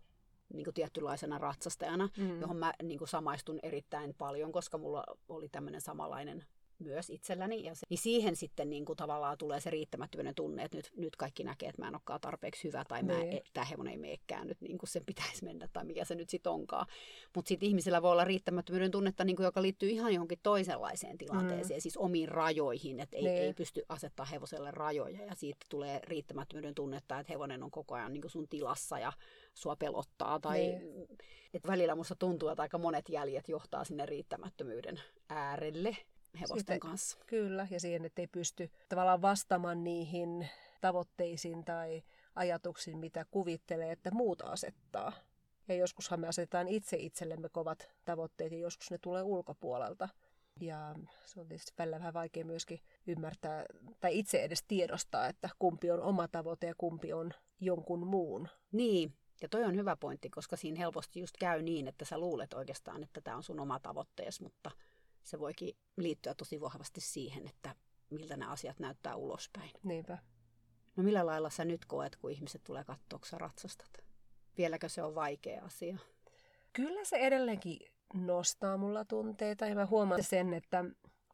niin kuin tietynlaisena ratsastajana, mm. johon mä niin kuin samaistun erittäin paljon, koska mulla oli tämmöinen samanlainen myös itselläni. Ja se, niin siihen sitten niin kuin tavallaan tulee se riittämättömyyden tunne, että nyt, nyt kaikki näkee, että mä en olekaan tarpeeksi hyvä tai mä, niin. tämä hevonen ei meekään nyt niin kuin sen pitäisi mennä tai mikä se nyt sitten onkaan. Mutta sitten ihmisillä voi olla riittämättömyyden tunnetta, niin kuin, joka liittyy ihan johonkin toisenlaiseen tilanteeseen, mm. siis omiin rajoihin, että ei, niin. ei pysty asettaa hevoselle rajoja ja siitä tulee riittämättömyyden tunnetta, että hevonen on koko ajan niin kuin sun tilassa ja sua pelottaa. Tai, niin. että välillä musta tuntuu, että aika monet jäljet johtaa sinne riittämättömyyden äärelle hevosten Sitten, kanssa. Kyllä, ja siihen, että ei pysty tavallaan vastaamaan niihin tavoitteisiin tai ajatuksiin, mitä kuvittelee, että muut asettaa. Ja joskushan me asetetaan itse itsellemme kovat tavoitteet ja joskus ne tulee ulkopuolelta. Ja se on tietysti välillä vähän vaikea myöskin ymmärtää tai itse edes tiedostaa, että kumpi on oma tavoite ja kumpi on jonkun muun. Niin, ja toi on hyvä pointti, koska siinä helposti just käy niin, että sä luulet oikeastaan, että tämä on sun oma tavoitteesi, mutta se voikin liittyä tosi vahvasti siihen, että miltä nämä asiat näyttää ulospäin. Niinpä. No millä lailla sä nyt koet, kun ihmiset tulee katsoa, sä ratsastat? Vieläkö se on vaikea asia? Kyllä se edelleenkin nostaa mulla tunteita ja mä huomaan sen, että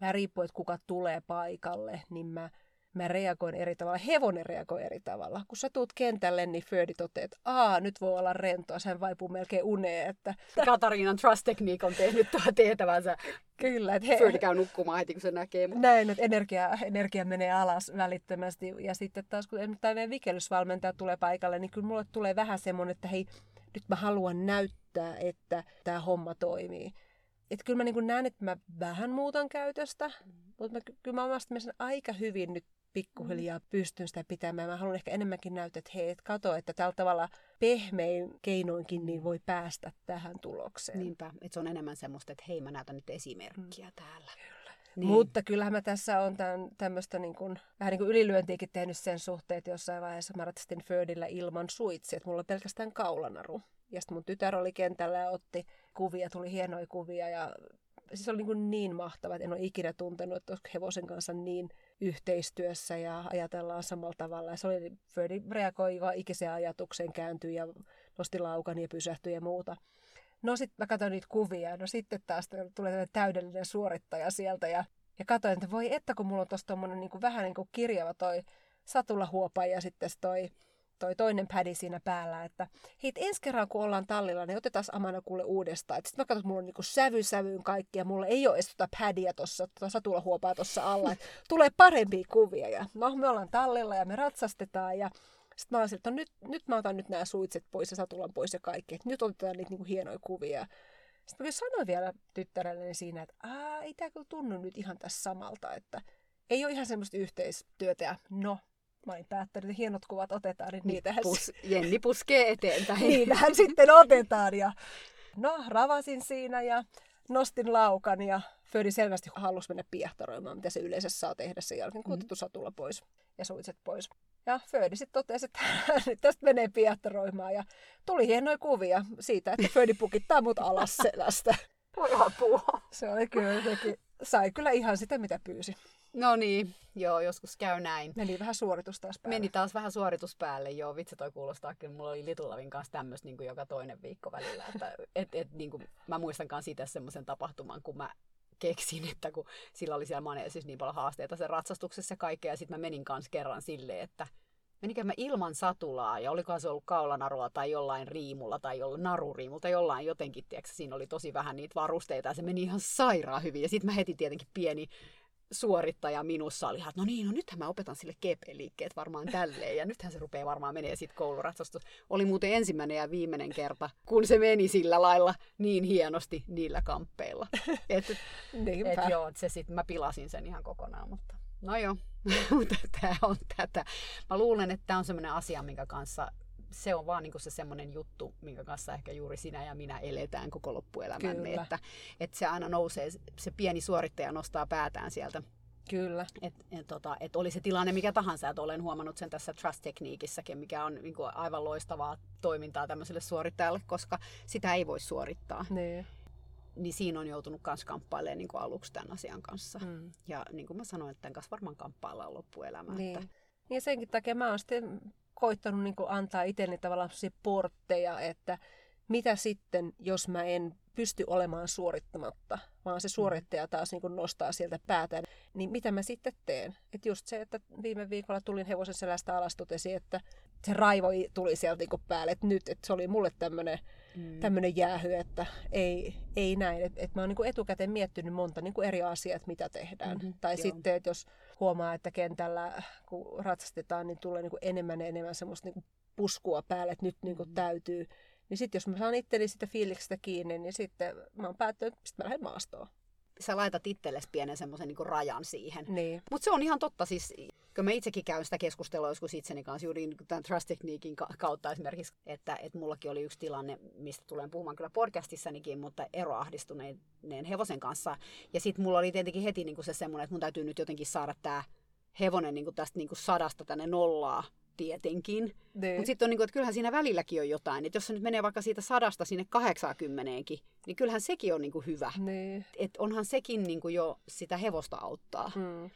vähän riippuu, että kuka tulee paikalle, niin mä mä reagoin eri tavalla. Hevonen reagoi eri tavalla. Kun sä tuut kentälle, niin Ferdi toteaa, että aa, nyt voi olla rentoa, sen vaipuu melkein uneen. Että... Katarinan Trust Technique on tehnyt tuo tehtävänsä. Kyllä. Että he... Ferdi käy nukkumaan heti, kun se näkee. Mutta... Näin, että energia, energia menee alas välittömästi. Ja sitten taas, kun tämä meidän vikellysvalmentaja tulee paikalle, niin kyllä mulle tulee vähän semmoinen, että hei, nyt mä haluan näyttää, että tämä homma toimii. Että kyllä mä niin näen, että mä vähän muutan käytöstä, mm. mutta mä, kyllä mä omasta aika hyvin nyt pikkuhiljaa pystyn sitä pitämään. Mä haluan ehkä enemmänkin näyttää, että hei, et kato, että tällä tavalla pehmein keinoinkin niin voi päästä tähän tulokseen. Niinpä, että se on enemmän semmoista, että hei, mä näytän nyt esimerkkiä mm. täällä. Kyllä. Niin. Mutta kyllähän mä tässä on tämmöistä niin kuin, vähän niin kuin ylilyöntiäkin tehnyt sen suhteen, että jossain vaiheessa mä ratsastin Fördillä ilman suitsi, että mulla on pelkästään kaulanaru. Ja sitten mun tytär oli kentällä ja otti kuvia, tuli hienoja kuvia ja siis oli niin, kuin niin mahtava, että en ole ikinä tuntenut, että hevosen kanssa niin yhteistyössä ja ajatellaan samalla tavalla. Ja se oli, Ferdi reagoi vaan ikiseen ajatukseen, kääntyi ja nosti laukan ja pysähtyi ja muuta. No sitten mä katsoin niitä kuvia, no sitten taas tulee täydellinen suorittaja sieltä ja, ja katsoin, että voi että kun mulla on tuossa niin vähän niin kuin kirjava toi satulahuopa ja sitten toi toi toinen pädi siinä päällä, että hei, ensi kerran kun ollaan tallilla, niin otetaan Amana kuule uudestaan. Sitten mä katson, että mulla on niinku sävy sävyyn kaikki ja mulla ei ole edes tuota pädiä tuossa, tuota satulahuopaa tuossa alla. Että tulee parempia kuvia ja no me ollaan tallilla ja me ratsastetaan ja sitten mä olisin, että no nyt, nyt mä otan nyt nämä suitset pois ja satulan pois ja kaikki, että nyt otetaan niitä niinku hienoja kuvia. Sitten mä sanoin vielä tyttärelleni siinä, että Aa, ei tämä kyllä tunnu nyt ihan tässä samalta, että ei ole ihan semmoista yhteistyötä no, mä olin päättänyt, että hienot kuvat otetaan, niin niitähän... Pus, Jenni puskee eteenpäin. niitähän sitten otetaan ja no, ravasin siinä ja nostin laukan ja Födi selvästi halusi mennä piehtaroimaan, mitä se yleensä saa tehdä sen jälkeen, kun mm. satulla pois ja suitset pois. Ja Födi sitten totesi, että nyt tästä menee piehtaroimaan ja tuli hienoja kuvia siitä, että Födi pukittaa mut alas selästä. Voi apua. Se oli kyllä, sai kyllä ihan sitä, mitä pyysi. No niin, joo, joskus käy näin. Meni vähän suoritus taas päälle. Meni taas vähän suoritus päälle, joo. Vitsi toi kuulostaa, kyllä mulla oli Litulavin kanssa tämmöistä niin joka toinen viikko välillä. Että, et, et, niin kuin, mä muistan kanssa siitä semmoisen tapahtuman, kun mä keksin, että kun sillä oli siellä maneesissa niin paljon haasteita sen ratsastuksessa ja kaikkea, ja sitten mä menin kanssa kerran silleen, että menikö mä ilman satulaa, ja olikohan se ollut kaulanarua tai jollain riimulla tai jollain naruriimulla tai jollain jotenkin, tiedätkö, siinä oli tosi vähän niitä varusteita, ja se meni ihan sairaan hyvin, ja sitten mä heti tietenkin pieni suorittaja minussa oli, että no niin, no nythän mä opetan sille GP-liikkeet varmaan tälleen ja nythän se rupeaa varmaan menee sitten kouluratsastus. Oli muuten ensimmäinen ja viimeinen kerta, kun se meni sillä lailla niin hienosti niillä kamppeilla. Että et, joo, se sitten mä pilasin sen ihan kokonaan, mutta No joo, mutta tämä on tätä. Mä luulen, että tämä on semmoinen asia, minkä kanssa se on vaan niinku se semmoinen juttu, minkä kanssa ehkä juuri sinä ja minä eletään koko loppuelämämme. Että, että se aina nousee, se pieni suorittaja nostaa päätään sieltä Kyllä. Et, et, tota, et oli se tilanne mikä tahansa, että olen huomannut sen tässä Trust-tekniikissäkin, mikä on niin kuin, aivan loistavaa toimintaa tämmöiselle suorittajalle, koska sitä ei voi suorittaa. Niin. Niin siinä on joutunut myös kamppailemaan niin kuin aluksi tämän asian kanssa. Mm. Ja niin kuin mä sanoin, että tämän kanssa varmaan kamppaillaan loppuelämää. Niin. Että... niin senkin takia mä oon sitten koittanut niin antaa itselleni tavallaan portteja, että mitä sitten, jos mä en pysty olemaan suorittamatta, vaan se mm. suorittaja taas niin nostaa sieltä päätään, niin mitä mä sitten teen? Että just se, että viime viikolla tulin hevosen selästä alas, totesi, että se raivo tuli sieltä niin päälle, että nyt, että se oli mulle tämmöinen mm. tämmöinen jäähy, että ei, ei näin. Että et mä oon niin etukäteen miettinyt monta niin eri asiaa, että mitä tehdään. Mm-hmm, tai joo. sitten, että jos huomaa, että kentällä kun ratsastetaan, niin tulee niin enemmän ja enemmän semmoista niin puskua päälle, että nyt niin mm-hmm. täytyy niin sitten jos mä saan itteni sitä fiiliksestä kiinni, niin sitten mä oon päättänyt, että mä lähden maastoon. Sä laitat itsellesi pienen semmoisen niin rajan siihen. Niin. Mutta se on ihan totta, siis kun mä itsekin käyn sitä keskustelua joskus itseni kanssa juuri niin tämän trust-tekniikin kautta esimerkiksi, että, että mullakin oli yksi tilanne, mistä tulen puhumaan kyllä podcastissanikin, mutta eroahdistuneen hevosen kanssa. Ja sitten mulla oli tietenkin heti niin kuin se semmoinen, että mun täytyy nyt jotenkin saada tämä hevonen niin kuin tästä niin kuin sadasta tänne nollaa tietenkin. Niin. Mutta sitten on niin kuin, että kyllähän siinä välilläkin on jotain. Että jos se nyt menee vaikka siitä sadasta sinne 80 niin kyllähän sekin on niin kuin hyvä. Niin. Et onhan sekin niin kuin jo sitä hevosta auttaa. Mm,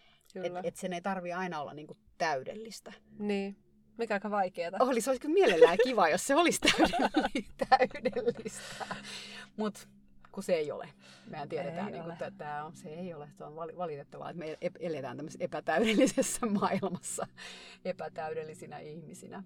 että et sen ei tarvi aina olla niin kuin täydellistä. Niin. Mikä aika vaikeeta. Olisi, olisi kyllä mielellään kiva, jos se olisi täydellistä. Mutta kun se ei ole. Mehän tiedetään, ei niin kuin, että tämä on, se ei ole. Se on valitettavaa, että me eletään tämmöisessä epätäydellisessä maailmassa epätäydellisinä ihmisinä.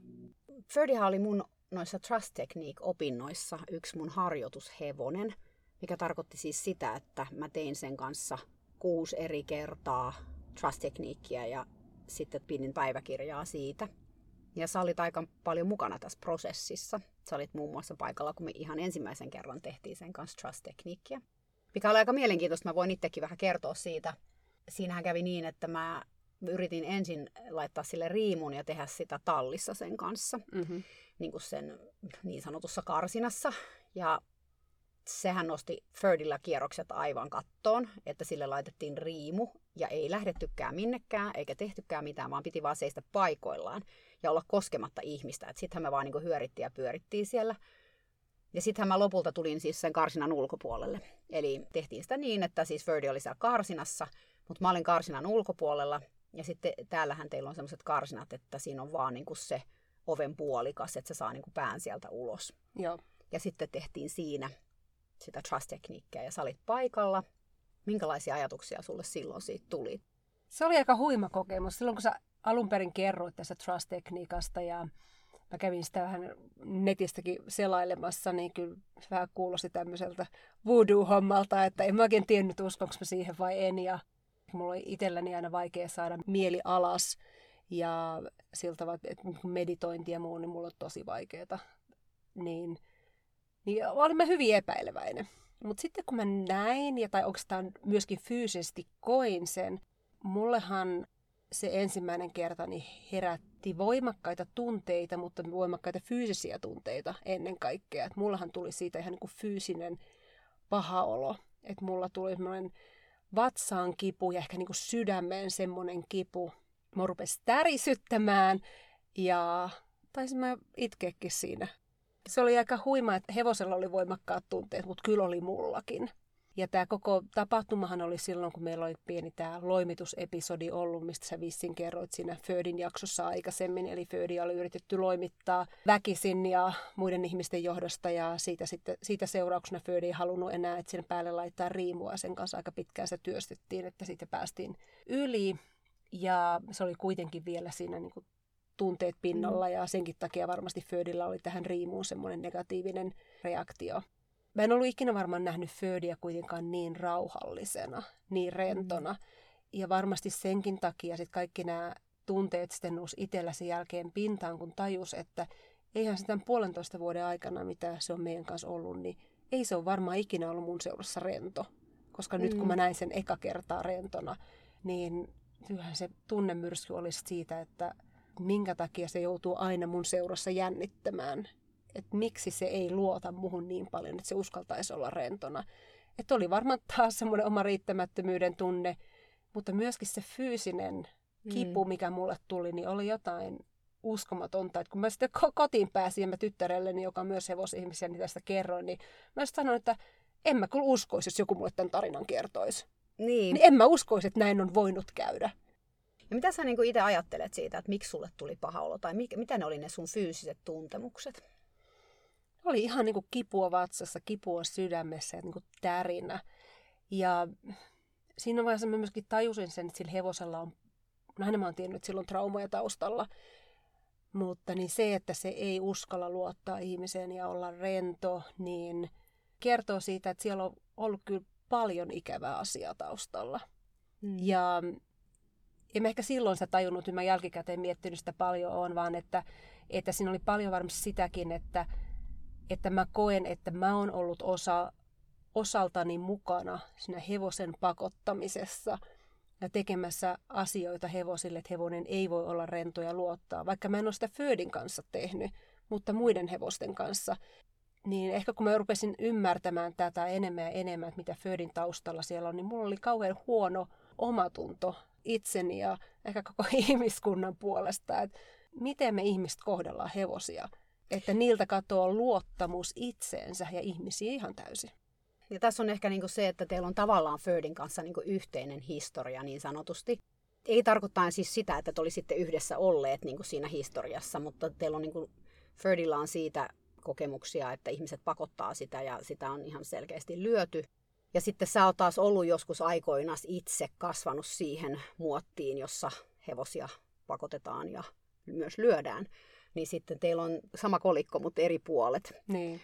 Ferdihan oli mun noissa Trust Technique-opinnoissa yksi mun harjoitushevonen, mikä tarkoitti siis sitä, että mä tein sen kanssa kuusi eri kertaa Trust Techniquea ja sitten pidin päiväkirjaa siitä. Ja sä olit aika paljon mukana tässä prosessissa. Sä olit muun muassa paikalla, kun me ihan ensimmäisen kerran tehtiin sen kanssa Trust-tekniikkiä. Mikä oli aika mielenkiintoista, mä voin itsekin vähän kertoa siitä. Siinähän kävi niin, että mä yritin ensin laittaa sille riimun ja tehdä sitä tallissa sen kanssa. Mm-hmm. Niin kuin sen niin sanotussa karsinassa. Ja sehän nosti Ferdillä kierrokset aivan kattoon, että sille laitettiin riimu ja ei lähdettykään minnekään eikä tehtykään mitään, vaan piti vaan seistä paikoillaan ja olla koskematta ihmistä. Sittenhän me vaan niin hyörittiin ja pyörittiin siellä. Ja sittenhän mä lopulta tulin siis sen karsinan ulkopuolelle. Eli tehtiin sitä niin, että siis Ferdi oli siellä karsinassa, mutta mä olin karsinan ulkopuolella. Ja sitten täällähän teillä on sellaiset karsinat, että siinä on vaan niin kuin se oven puolikas, että se saa niin kuin pään sieltä ulos. Joo. Ja sitten tehtiin siinä sitä trust-tekniikkaa ja sä olit paikalla. Minkälaisia ajatuksia sulle silloin siitä tuli? Se oli aika huima kokemus. Silloin kun sä alun perin kerroit tästä trust-tekniikasta ja mä kävin sitä vähän netistäkin selailemassa, niin kyllä vähän kuulosti tämmöiseltä voodoo-hommalta, että en mä oikein tiennyt uskonko mä siihen vai en. Ja mulla oli itselläni aina vaikea saada mieli alas ja siltä että meditointi ja muu, niin mulla on tosi vaikeaa. Niin, niin olin mä hyvin epäileväinen. Mutta sitten kun mä näin, ja tai oikeastaan myöskin fyysisesti koin sen, mullehan se ensimmäinen kerta niin herätti voimakkaita tunteita, mutta voimakkaita fyysisiä tunteita ennen kaikkea. Et mullahan tuli siitä ihan niin kuin fyysinen paha olo. Että mulla tuli semmoinen vatsaan kipu ja ehkä niin kuin sydämeen semmoinen kipu. Mä rupesin tärisyttämään ja taisin mä itkeäkin siinä. Se oli aika huima, että hevosella oli voimakkaat tunteet, mutta kyllä oli mullakin. Ja tämä koko tapahtumahan oli silloin, kun meillä oli pieni tämä loimitusepisodi ollut, mistä sä vissin kerroit siinä Födin jaksossa aikaisemmin. Eli Födia oli yritetty loimittaa väkisin ja muiden ihmisten johdosta ja siitä, sitten, siitä seurauksena Födi ei halunnut enää, että sen päälle laittaa riimua. Sen kanssa aika pitkään se työstettiin, että siitä päästiin yli. Ja se oli kuitenkin vielä siinä niin kuin tunteet pinnalla mm. ja senkin takia varmasti Födillä oli tähän riimuun semmoinen negatiivinen reaktio. Mä en ollut ikinä varmaan nähnyt Födiä kuitenkaan niin rauhallisena, niin rentona. Mm. Ja varmasti senkin takia sit kaikki nämä tunteet sitten nousi itsellä sen jälkeen pintaan, kun tajus, että eihän sitä puolentoista vuoden aikana, mitä se on meidän kanssa ollut, niin ei se ole varmaan ikinä ollut mun seurassa rento. Koska mm. nyt kun mä mm. näin sen eka kertaa rentona, niin kyllähän se tunnemyrsky olisi siitä, että minkä takia se joutuu aina mun seurassa jännittämään. Että miksi se ei luota muhun niin paljon, että se uskaltaisi olla rentona. Että oli varmaan taas semmoinen oma riittämättömyyden tunne, mutta myöskin se fyysinen kipu, mm. mikä mulle tuli, niin oli jotain uskomatonta. Että kun mä sitten kotiin pääsin ja mä tyttärelleni, joka on myös hevosihmisiä, niin tästä kerroin, niin mä sanoin, että en mä kyllä uskoisi, jos joku mulle tämän tarinan kertoisi. Niin. niin en mä uskoisi, että näin on voinut käydä. Ja mitä sä niin itse ajattelet siitä, että miksi sulle tuli paha olo, tai mikä, mitä ne oli ne sun fyysiset tuntemukset? Oli ihan niin kuin kipua vatsassa, kipua sydämessä ja niin kuin tärinä. Ja siinä vaiheessa mä myöskin tajusin sen, että sillä hevosella on, no mä oon tiennyt, että sillä on traumaja taustalla, mutta niin se, että se ei uskalla luottaa ihmiseen ja olla rento, niin kertoo siitä, että siellä on ollut kyllä paljon ikävää asiaa taustalla. Mm. Ja en mä ehkä silloin sitä tajunnut, että mä jälkikäteen miettinyt sitä paljon on, vaan että, että siinä oli paljon varmasti sitäkin, että, että mä koen, että mä oon ollut osa, osaltani mukana siinä hevosen pakottamisessa ja tekemässä asioita hevosille, että hevonen ei voi olla rento ja luottaa. Vaikka mä en ole sitä Födin kanssa tehnyt, mutta muiden hevosten kanssa. Niin ehkä kun mä rupesin ymmärtämään tätä enemmän ja enemmän, että mitä Födin taustalla siellä on, niin mulla oli kauhean huono omatunto itseni ja ehkä koko ihmiskunnan puolesta, että miten me ihmiset kohdellaan hevosia, että niiltä katoaa luottamus itseensä ja ihmisiä ihan täysin. Ja tässä on ehkä niinku se, että teillä on tavallaan Fördin kanssa niinku yhteinen historia niin sanotusti. Ei tarkoittaa siis sitä, että te olisitte yhdessä olleet niinku siinä historiassa, mutta teillä on niinku, Fördillä on siitä kokemuksia, että ihmiset pakottaa sitä ja sitä on ihan selkeästi lyöty. Ja sitten sä oot taas ollut joskus aikoina itse kasvanut siihen muottiin, jossa hevosia pakotetaan ja myös lyödään. Niin sitten teillä on sama kolikko, mutta eri puolet. Niin.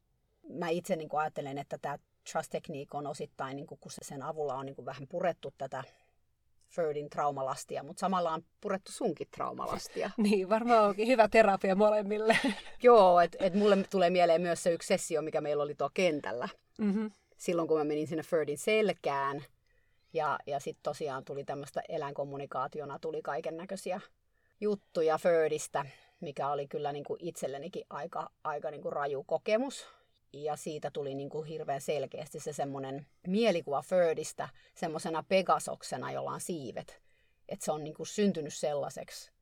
Mä itse niin ajattelen, että tämä trust technique on osittain, niin kun se sen avulla on niin vähän purettu tätä Ferdin traumalastia, mutta samalla on purettu sunkin traumalastia. niin, varmaan onkin hyvä terapia molemmille. Joo, että et mulle tulee mieleen myös se yksi sessio, mikä meillä oli tuo kentällä. Mm-hmm silloin, kun mä menin sinne Ferdin selkään. Ja, ja sitten tosiaan tuli tämmöistä eläinkommunikaationa, tuli kaiken näköisiä juttuja Ferdistä, mikä oli kyllä niin kuin itsellenikin aika, aika niin kuin raju kokemus. Ja siitä tuli niin kuin hirveän selkeästi se semmoinen mielikuva Ferdistä semmoisena pegasoksena, jolla on siivet. Että se on niin kuin syntynyt sellaiseksi.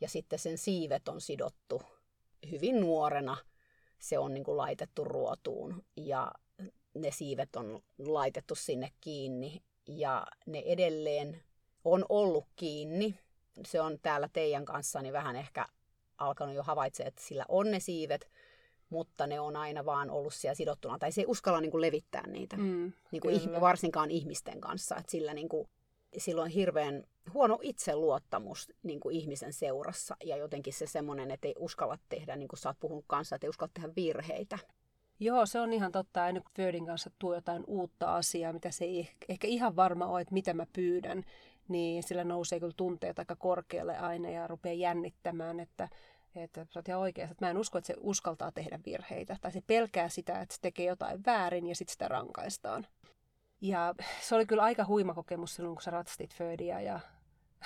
Ja sitten sen siivet on sidottu hyvin nuorena. Se on niin kuin laitettu ruotuun. Ja ne siivet on laitettu sinne kiinni ja ne edelleen on ollut kiinni. Se on täällä teidän kanssani vähän ehkä alkanut jo havaitse, että sillä on ne siivet, mutta ne on aina vaan ollut siellä sidottuna. Tai se ei uskalla niin kuin levittää niitä, mm, niin kuin ihm- varsinkaan ihmisten kanssa. Että sillä niin kuin, silloin on hirveän huono itseluottamus niin kuin ihmisen seurassa. Ja jotenkin se semmoinen, että ei uskalla tehdä, niin kuin sä oot puhunut kanssa, että ei uskalla tehdä virheitä. Joo, se on ihan totta. Aina kun Fördin kanssa tuo jotain uutta asiaa, mitä se ei ehkä ihan varma ole, että mitä mä pyydän, niin sillä nousee kyllä tunteet aika korkealle aina ja rupeaa jännittämään, että, että sä oot ihan oikeassa, että mä en usko, että se uskaltaa tehdä virheitä. Tai se pelkää sitä, että se tekee jotain väärin ja sitten sitä rankaistaan. Ja se oli kyllä aika huima kokemus silloin, kun sä ratsastit Födia ja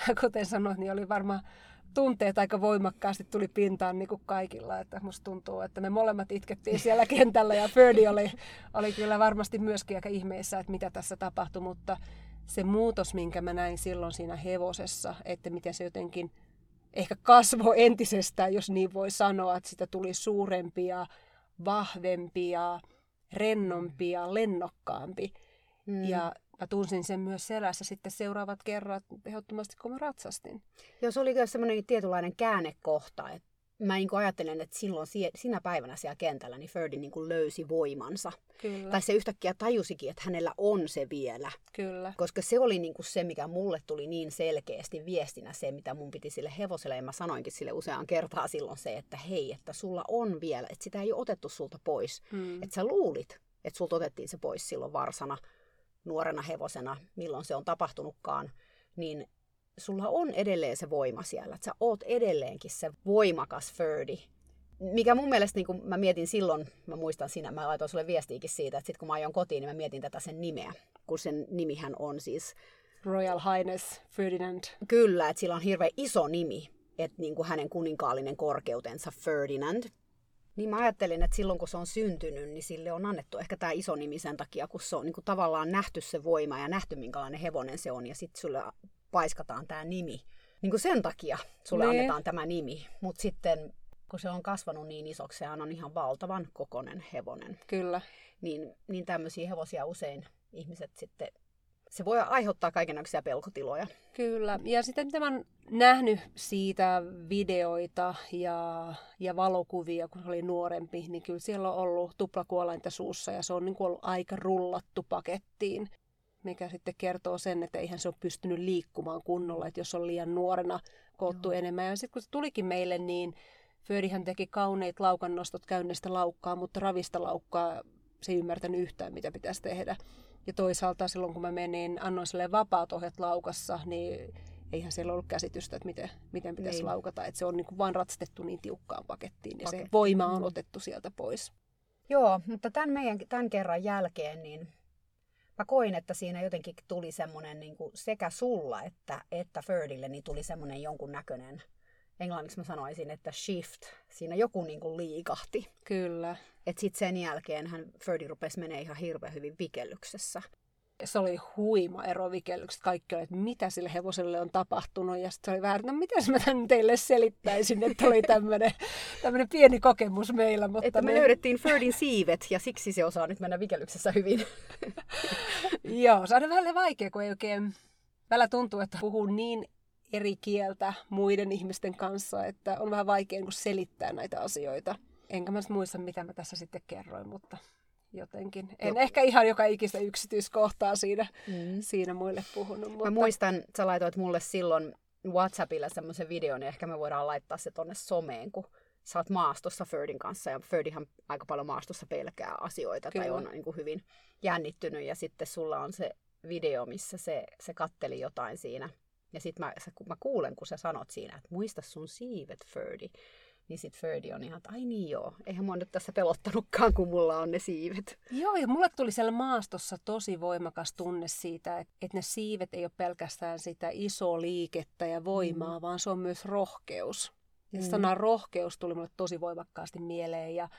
kuten sanoit, niin oli varmaan tunteet aika voimakkaasti tuli pintaan niin kuin kaikilla. Että musta tuntuu, että me molemmat itkettiin siellä kentällä ja Ferdi oli, oli kyllä varmasti myöskin aika ihmeessä, että mitä tässä tapahtui, mutta se muutos, minkä mä näin silloin siinä hevosessa, että miten se jotenkin ehkä kasvoi entisestään, jos niin voi sanoa, että sitä tuli suurempia, vahvempia, rennompia, lennokkaampi. Mm. Ja mä tunsin sen myös selässä sitten seuraavat kerrat ehdottomasti, kun mä ratsastin. Joo, se oli myös semmoinen tietynlainen käännekohta, että mä niin ajattelen, että silloin sinä päivänä siellä kentällä niin Ferdi niin löysi voimansa. Kyllä. Tai se yhtäkkiä tajusikin, että hänellä on se vielä. Kyllä. Koska se oli niin kuin se, mikä mulle tuli niin selkeästi viestinä se, mitä mun piti sille hevoselle. Ja mä sanoinkin sille useaan kertaa silloin se, että hei, että sulla on vielä, että sitä ei ole otettu sulta pois. Hmm. Että sä luulit, että sulta otettiin se pois silloin varsana nuorena hevosena, milloin se on tapahtunutkaan, niin sulla on edelleen se voima siellä. Että sä oot edelleenkin se voimakas Ferdi. Mikä mun mielestä, niin kun mä mietin silloin, mä muistan siinä, mä laitoin sulle viestiikin siitä, että sit kun mä ajoin kotiin, niin mä mietin tätä sen nimeä. Kun sen nimihän on siis Royal Highness Ferdinand. Kyllä, että sillä on hirveän iso nimi, että niin kuin hänen kuninkaallinen korkeutensa Ferdinand. Niin mä ajattelin, että silloin kun se on syntynyt, niin sille on annettu ehkä tämä iso nimi sen takia, kun se on niin kuin tavallaan nähty se voima ja nähty minkälainen hevonen se on. Ja sitten sulle paiskataan tämä nimi. Niin kuin sen takia sulle ne. Niin. annetaan tämä nimi. Mutta sitten kun se on kasvanut niin isoksi, sehän on ihan valtavan kokonen hevonen. Kyllä. Niin, niin tämmöisiä hevosia usein ihmiset sitten se voi aiheuttaa kaikenlaisia pelkotiloja. Kyllä. Ja sitten mitä mä oon nähnyt siitä videoita ja, ja valokuvia, kun se oli nuorempi, niin kyllä siellä on ollut tuplakuolainta suussa ja se on niin kuin ollut aika rullattu pakettiin mikä sitten kertoo sen, että eihän se ole pystynyt liikkumaan kunnolla, että jos on liian nuorena koottu Joo. enemmän. Ja sitten kun se tulikin meille, niin Födihän teki kauneit laukannostot käynnistä laukkaa, mutta ravista laukkaa se ei ymmärtänyt yhtään, mitä pitäisi tehdä. Ja toisaalta silloin, kun mä menin, annoin sille vapaat ohjat laukassa, niin eihän siellä ollut käsitystä, että miten, miten pitäisi niin. laukata. Että se on niin kuin vaan ratstettu niin tiukkaan pakettiin ja Paketti. se voima on mm. otettu sieltä pois. Joo, mutta tämän, meidän, tämän kerran jälkeen niin mä koin, että siinä jotenkin tuli semmoinen niin kuin sekä sulla että, että Ferdille niin tuli semmoinen jonkun näköinen englanniksi mä sanoisin, että shift, siinä joku niin kuin liikahti. Kyllä. Että sitten sen jälkeen hän Ferdi rupesi menee ihan hirveän hyvin vikellyksessä. Se oli huima ero vikellykset. Kaikki oli, että mitä sille hevoselle on tapahtunut. Ja sitten oli vähän, että no miten mä tämän teille selittäisin, että oli tämmöinen pieni kokemus meillä. Mutta että me ne... löydettiin Ferdin siivet ja siksi se osaa nyt mennä vikellyksessä hyvin. Joo, se on vähän vaikea, kun ei oikein... Välillä tuntuu, että puhuu niin eri kieltä muiden ihmisten kanssa, että on vähän vaikea niin selittää näitä asioita. Enkä mä muista, mitä mä tässä sitten kerroin, mutta jotenkin. En Jop. ehkä ihan joka ikistä yksityiskohtaa siinä, mm. siinä muille puhunut. Mutta... Mä muistan, sä laitoit mulle silloin WhatsAppilla semmoisen videon, ja ehkä me voidaan laittaa se tonne someen, kun sä oot maastossa Ferdin kanssa, ja Ferdihan aika paljon maastossa pelkää asioita, Kyllä. tai on niin kuin hyvin jännittynyt, ja sitten sulla on se video, missä se, se katteli jotain siinä ja sitten mä, mä kuulen, kun sä sanot siinä, että muista sun siivet, Ferdi. Niin sitten Ferdi on ihan, että ai niin joo, eihän mua nyt tässä pelottanutkaan, kun mulla on ne siivet. Joo, ja mulle tuli siellä maastossa tosi voimakas tunne siitä, että, että ne siivet ei ole pelkästään sitä isoa liikettä ja voimaa, mm. vaan se on myös rohkeus. Ja mm. sana rohkeus tuli mulle tosi voimakkaasti mieleen. Ja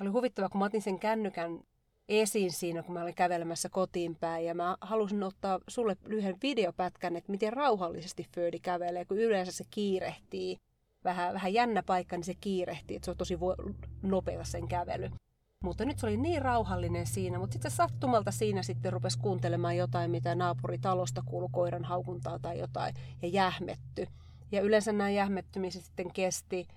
oli huvittava, kun mä otin sen kännykän esiin siinä, kun mä olin kävelemässä kotiin päin. Ja mä halusin ottaa sulle lyhyen videopätkän, että miten rauhallisesti Födi kävelee, kun yleensä se kiirehtii. Vähän, vähän jännä paikka, niin se kiirehtii, että se on tosi vo- nopea sen kävely. Mutta nyt se oli niin rauhallinen siinä, mutta sitten sattumalta siinä sitten rupesi kuuntelemaan jotain, mitä naapuritalosta kuului koiran haukuntaa tai jotain, ja jähmetty. Ja yleensä nämä jähmettymiset sitten kesti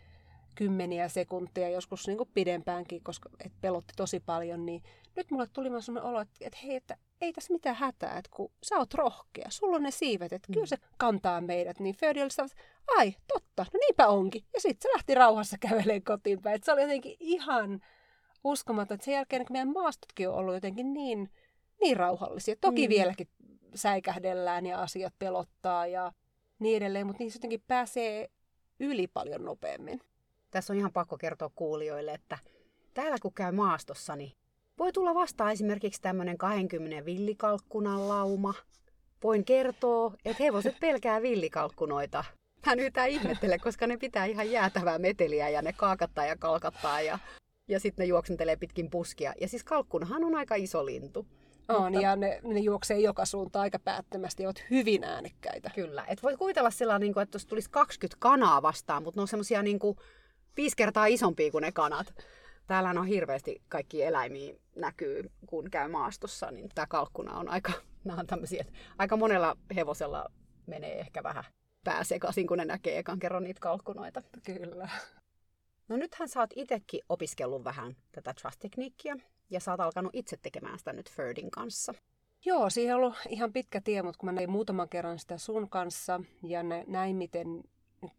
kymmeniä sekuntia, joskus niin kuin pidempäänkin, koska et pelotti tosi paljon, niin nyt mulle tuli vaan sellainen olo, että, että hei, että ei tässä mitään hätää, että kun sä oot rohkea, sulla on ne siivet, että kyllä mm. se kantaa meidät, niin Ferdi oli että ai, totta, no niinpä onkin. Ja sitten se lähti rauhassa kävelemään kotiin päin. Se oli jotenkin ihan uskomaton, että sen jälkeen kun meidän maastotkin on ollut jotenkin niin, niin rauhallisia. Toki mm. vieläkin säikähdellään ja asiat pelottaa ja niin edelleen, mutta niissä jotenkin pääsee yli paljon nopeammin. Tässä on ihan pakko kertoa kuulijoille, että täällä kun käy maastossa, niin voi tulla vastaan esimerkiksi tämmöinen 20 villikalkkunan lauma. Voin kertoa, että hevoset pelkää villikalkkunoita. Mä nyt ihmettele, koska ne pitää ihan jäätävää meteliä ja ne kaakattaa ja kalkattaa ja, ja sitten ne juoksentelee pitkin puskia. Ja siis kalkkunahan on aika iso lintu. On, mutta... ja ne, ne juoksee joka suuntaan aika päättömästi ja ovat hyvin äänekkäitä. Kyllä, että voi kuvitella sellainen, niin että jos tulisi 20 kanaa vastaan, mutta ne on semmoisia niin viisi kertaa isompia kuin ne kanat. Täällä on hirveästi kaikki eläimiä näkyy, kun käy maastossa, niin tämä kalkkuna on aika, nämä on tämmöisiä, että aika monella hevosella menee ehkä vähän pääsekaisin, kun ne näkee ekan kerran niitä kalkkunoita. Kyllä. No nythän sä oot itsekin opiskellut vähän tätä trust-tekniikkiä ja sä oot alkanut itse tekemään sitä nyt Ferdin kanssa. Joo, siihen on ollut ihan pitkä tie, mutta kun mä näin muutaman kerran sitä sun kanssa ja näin, miten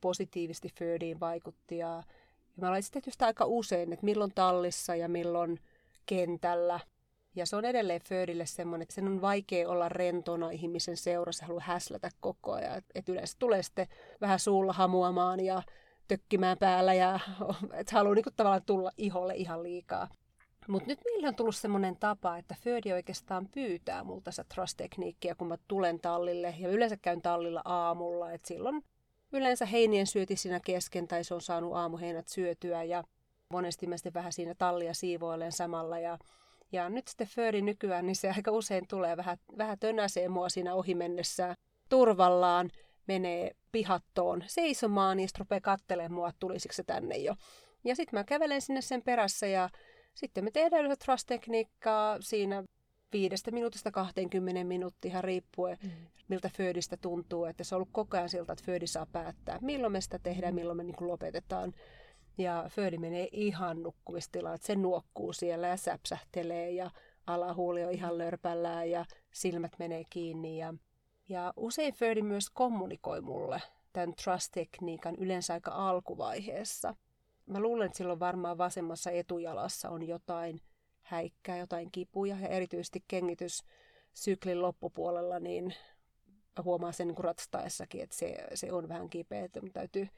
positiivisesti Ferdiin vaikutti ja ja mä olen tehty sitä aika usein, että milloin tallissa ja milloin kentällä. Ja se on edelleen Fördille semmoinen, että sen on vaikea olla rentona ihmisen seurassa, haluaa häslätä koko ajan. Että yleensä tulee sitten vähän suulla hamuamaan ja tökkimään päällä ja että haluaa niin tavallaan tulla iholle ihan liikaa. Mutta nyt meillä on tullut semmoinen tapa, että Födi oikeastaan pyytää multa sitä trust-tekniikkiä, kun mä tulen tallille. Ja yleensä käyn tallilla aamulla, että silloin yleensä heinien syöti siinä kesken tai se on saanut aamuheinät syötyä ja monesti mä sitten vähän siinä tallia siivoilen samalla ja ja nyt sitten Födi nykyään, niin se aika usein tulee vähän, vähän tönäsee mua siinä ohi mennessä turvallaan, menee pihattoon seisomaan, niin rupeaa katselemaan mua, että tulisiko se tänne jo. Ja sitten mä kävelen sinne sen perässä ja sitten me tehdään yhdessä trust-tekniikkaa siinä viidestä minuutista 20 minuuttia ihan riippuen, mm. miltä Födistä tuntuu. Että se on ollut koko ajan siltä, että Födi saa päättää, milloin me sitä tehdään, mm. milloin me niin kuin lopetetaan. Ja Födi menee ihan nukkuvistilaan, että se nuokkuu siellä ja säpsähtelee ja alahuuli on ihan lörpällään ja silmät menee kiinni. Ja, ja usein Födi myös kommunikoi mulle tämän trust-tekniikan yleensä aika alkuvaiheessa. Mä luulen, että silloin varmaan vasemmassa etujalassa on jotain häikkää, jotain kipuja ja erityisesti kengityssyklin loppupuolella, niin huomaa sen niin ratstaessakin, että se, se on vähän kipeä, että täytyy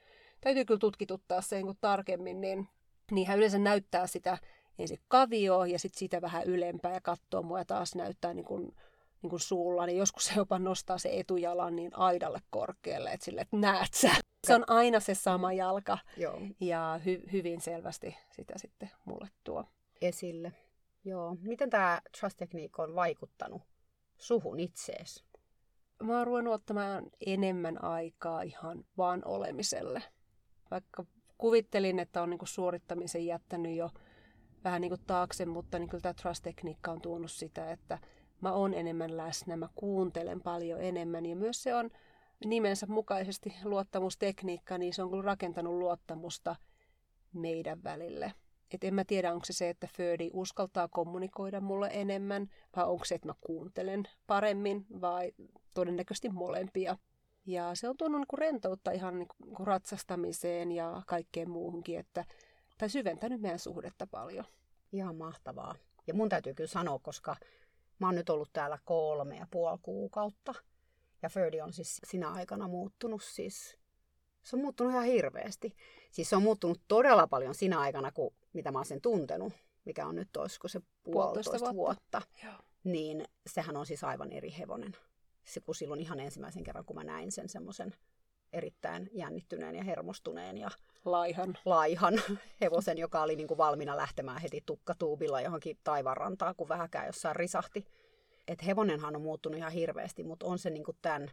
täytyy kyllä tutkituttaa se niin tarkemmin, niin, niin hän yleensä näyttää sitä ensin kavioa ja sitten sitä vähän ylempää ja katsoo mua ja taas näyttää niin kuin, niin kuin suulla, niin joskus se jopa nostaa se etujalan niin aidalle korkealle, että sille, että näet sä. Se on aina se sama jalka Joo. ja hy- hyvin selvästi sitä sitten mulle tuo. Esille. Joo. Miten tämä trust-tekniikka on vaikuttanut suhun itseesi? Mä oon ruvennut ottamaan enemmän aikaa ihan vaan olemiselle vaikka kuvittelin, että on niin kuin suorittamisen jättänyt jo vähän niin kuin taakse, mutta niin kyllä tämä trust-tekniikka on tuonut sitä, että mä oon enemmän läsnä, mä kuuntelen paljon enemmän ja myös se on nimensä mukaisesti luottamustekniikka, niin se on kyllä rakentanut luottamusta meidän välille. Et en mä tiedä, onko se se, että Födi uskaltaa kommunikoida mulle enemmän, vai onko se, että mä kuuntelen paremmin, vai todennäköisesti molempia. Ja se on tuonut niin rentoutta ihan niin kuin ratsastamiseen ja kaikkeen muuhunkin, että, tai syventänyt meidän suhdetta paljon. Ihan mahtavaa. Ja mun täytyy kyllä sanoa, koska mä oon nyt ollut täällä kolme ja puoli kuukautta. Ja Ferdi on siis sinä aikana muuttunut siis, se on muuttunut ihan hirveästi. Siis se on muuttunut todella paljon sinä aikana, kuin mitä mä oon sen tuntenut, mikä on nyt olisiko se puolitoista, puolitoista vuotta. vuotta. Niin sehän on siis aivan eri hevonen se, kun silloin ihan ensimmäisen kerran, kun mä näin sen semmoisen erittäin jännittyneen ja hermostuneen ja laihan, laihan hevosen, joka oli niin kuin valmiina lähtemään heti tukkatuubilla johonkin taivaanrantaan, kun vähäkään jossain risahti. Et hevonenhan on muuttunut ihan hirveästi, mutta on se niin kuin tämän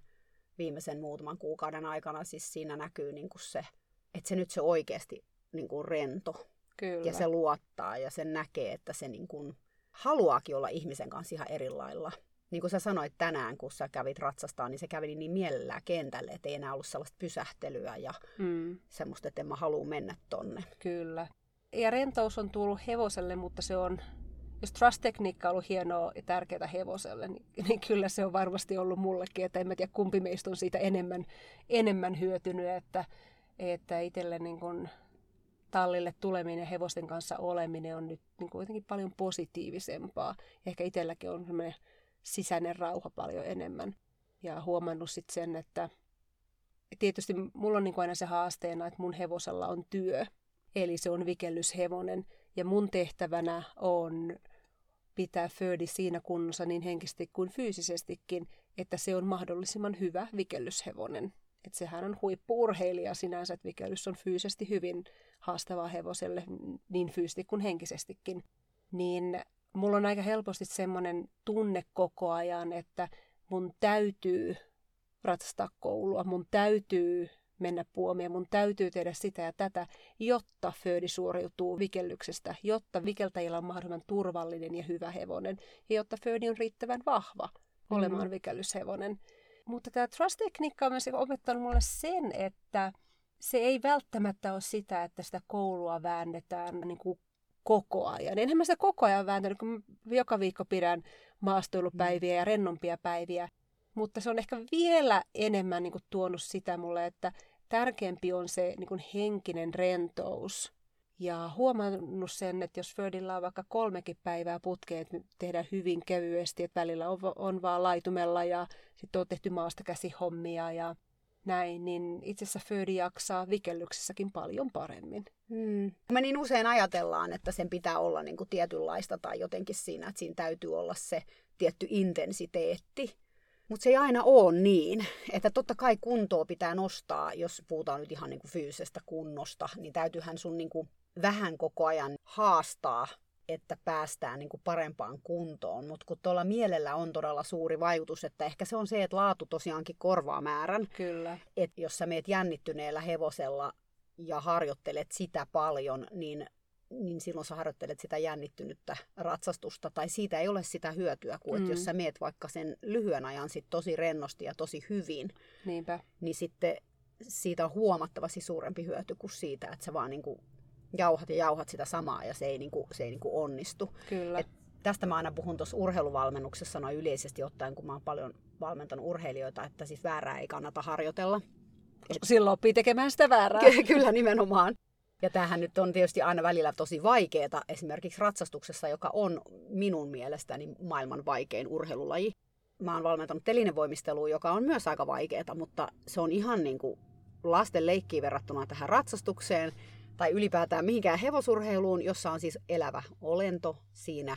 viimeisen muutaman kuukauden aikana, siis siinä näkyy niin kuin se, että se nyt se oikeasti niin kuin rento. Kyllä. Ja se luottaa ja se näkee, että se niin kuin haluaakin olla ihmisen kanssa ihan eri lailla niin kuin sä sanoit tänään, kun sä kävit ratsastaan, niin se käveli niin mielellään kentälle, että ei enää ollut sellaista pysähtelyä ja mm. semmoista, että en mä halua mennä tonne. Kyllä. Ja rentous on tullut hevoselle, mutta se on, jos trust-tekniikka on ollut hienoa ja tärkeää hevoselle, niin, niin kyllä se on varmasti ollut mullekin, että en mä tiedä kumpi meistä on siitä enemmän, enemmän hyötynyt, että, että itselle niin kun tallille tuleminen hevosten kanssa oleminen on nyt niin kuitenkin paljon positiivisempaa. Ehkä itselläkin on sellainen sisäinen rauha paljon enemmän. Ja huomannut sitten sen, että tietysti mulla on niin aina se haasteena, että mun hevosella on työ. Eli se on vikellyshevonen. Ja mun tehtävänä on pitää Födi siinä kunnossa niin henkisesti kuin fyysisestikin, että se on mahdollisimman hyvä vikellyshevonen. Että sehän on huippuurheilija sinänsä, että vikellys on fyysisesti hyvin haastavaa hevoselle, niin fyysisesti kuin henkisestikin. Niin mulla on aika helposti semmoinen tunne koko ajan, että mun täytyy ratsastaa koulua, mun täytyy mennä puomia, mun täytyy tehdä sitä ja tätä, jotta Födi suoriutuu vikellyksestä, jotta vikeltäjillä on mahdollisimman turvallinen ja hyvä hevonen, ja jotta Födi on riittävän vahva olemaan mm. vikellyshevonen. Mutta tämä trust-tekniikka on myös opettanut mulle sen, että se ei välttämättä ole sitä, että sitä koulua väännetään niin kuin koko ajan. Enhän mä sitä koko ajan vääntänyt, kun joka viikko pidän maastoilupäiviä ja rennompia päiviä. Mutta se on ehkä vielä enemmän niin kuin, tuonut sitä mulle, että tärkeämpi on se niin kuin, henkinen rentous. Ja huomannut sen, että jos Fördillä on vaikka kolmekin päivää putkeen, että tehdään hyvin kevyesti, että välillä on, on vaan laitumella ja sitten on tehty maasta käsi hommia ja näin, niin itse asiassa Födi jaksaa vikellyksessäkin paljon paremmin. Hmm. Me niin usein ajatellaan, että sen pitää olla niin kuin tietynlaista tai jotenkin siinä, että siinä täytyy olla se tietty intensiteetti. Mutta se ei aina ole niin, että totta kai kuntoa pitää nostaa, jos puhutaan nyt ihan niin kuin fyysisestä kunnosta, niin täytyyhän sun niin kuin vähän koko ajan haastaa että päästään niin kuin parempaan kuntoon. Mutta kun tuolla mielellä on todella suuri vaikutus, että ehkä se on se, että laatu tosiaankin korvaa määrän. Kyllä. Että jos sä meet jännittyneellä hevosella ja harjoittelet sitä paljon, niin niin silloin sä harjoittelet sitä jännittynyttä ratsastusta, tai siitä ei ole sitä hyötyä, kuin mm. että jos sä meet vaikka sen lyhyen ajan sit tosi rennosti ja tosi hyvin, Niinpä. niin sitten siitä on huomattavasti suurempi hyöty kuin siitä, että sä vaan niin kuin jauhat ja jauhat sitä samaa ja se ei, niin kuin, se ei niin kuin onnistu. Kyllä. Et tästä mä aina puhun tuossa urheiluvalmennuksessa noin yleisesti ottaen, kun mä oon paljon valmentanut urheilijoita, että siis väärää ei kannata harjoitella. Silloin oppii tekemään sitä väärää. Kyllä nimenomaan. Ja tämähän nyt on tietysti aina välillä tosi vaikeaa, esimerkiksi ratsastuksessa, joka on minun mielestäni maailman vaikein urheilulaji. Mä oon valmentanut telinevoimistelua, joka on myös aika vaikeaa, mutta se on ihan niin kuin lasten leikkiin verrattuna tähän ratsastukseen tai ylipäätään mihinkään hevosurheiluun, jossa on siis elävä olento siinä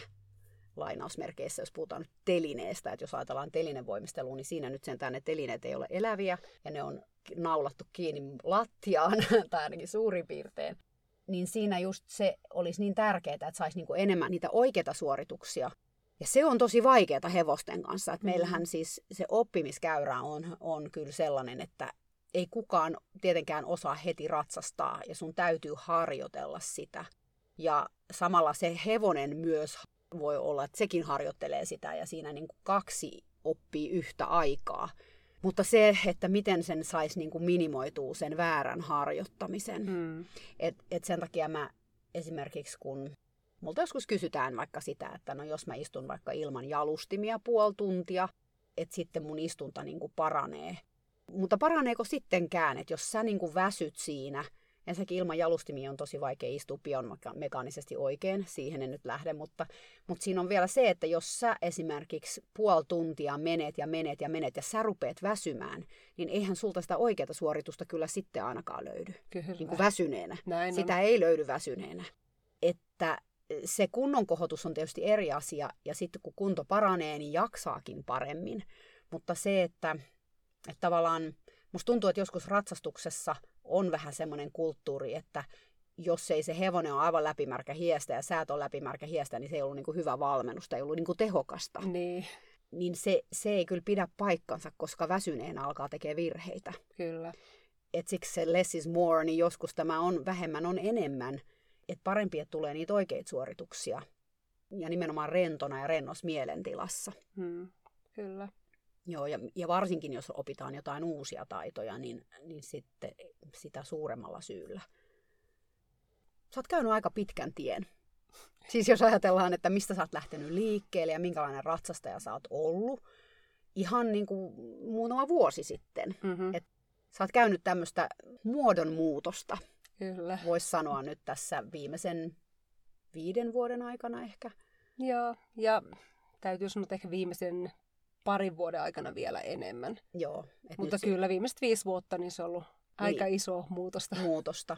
lainausmerkeissä, jos puhutaan nyt telineestä, että jos ajatellaan telinevoimistelua, niin siinä nyt sentään ne telineet ei ole eläviä ja ne on naulattu kiinni lattiaan, tai ainakin suurin piirtein. Niin siinä just se olisi niin tärkeää, että saisi niinku enemmän niitä oikeita suorituksia. Ja se on tosi vaikeaa hevosten kanssa. Että meillähän siis se oppimiskäyrä on, on kyllä sellainen, että ei kukaan tietenkään osaa heti ratsastaa ja sun täytyy harjoitella sitä. Ja samalla se hevonen myös voi olla, että sekin harjoittelee sitä ja siinä niin kuin kaksi oppii yhtä aikaa. Mutta se, että miten sen saisi niin kuin minimoitua sen väärän harjoittamisen. Mm. Et, et sen takia mä esimerkiksi kun multa joskus kysytään vaikka sitä, että no jos mä istun vaikka ilman jalustimia puoli tuntia, että sitten mun istunta niin kuin paranee. Mutta paraneeko sittenkään, että jos sä niin kuin väsyt siinä, ensinnäkin ilman jalustimia on tosi vaikea istua biomekaanisesti oikein, siihen en nyt lähde, mutta, mutta siinä on vielä se, että jos sä esimerkiksi puoli tuntia menet ja menet ja menet ja sä rupeat väsymään, niin eihän sulta sitä oikeaa suoritusta kyllä sitten ainakaan löydy. Kyllä. Niin kuin väsyneenä. Näin sitä on. ei löydy väsyneenä. Että se kunnon kohotus on tietysti eri asia, ja sitten kun kunto paranee, niin jaksaakin paremmin. Mutta se, että että tavallaan musta tuntuu, että joskus ratsastuksessa on vähän semmoinen kulttuuri, että jos ei se hevonen ole aivan läpimärkä hiestä ja sä et ole läpimärkä hiestä, niin se ei ollut niin kuin hyvä valmennusta, ei ollut niin kuin tehokasta. Niin. Niin se, se ei kyllä pidä paikkansa, koska väsyneen alkaa tekemään virheitä. Kyllä. Et siksi se less is more, niin joskus tämä on vähemmän on enemmän. Että parempi, että tulee niitä oikeita suorituksia. Ja nimenomaan rentona ja rennos mielentilassa. Hmm, kyllä. Joo, ja, ja varsinkin jos opitaan jotain uusia taitoja, niin, niin sitten sitä suuremmalla syyllä. Sä oot käynyt aika pitkän tien. Siis jos ajatellaan, että mistä sä oot lähtenyt liikkeelle ja minkälainen ratsastaja sä oot ollut, ihan niin kuin muutama vuosi sitten. Mm-hmm. Et sä oot käynyt tämmöistä muodonmuutosta. Kyllä. Voisi sanoa nyt tässä viimeisen viiden vuoden aikana ehkä. Joo, ja täytyy sanoa, että ehkä viimeisen parin vuoden aikana vielä enemmän. Joo. Mutta kyllä se... viimeiset viisi vuotta niin se on ollut aika niin. iso muutosta. Muutosta.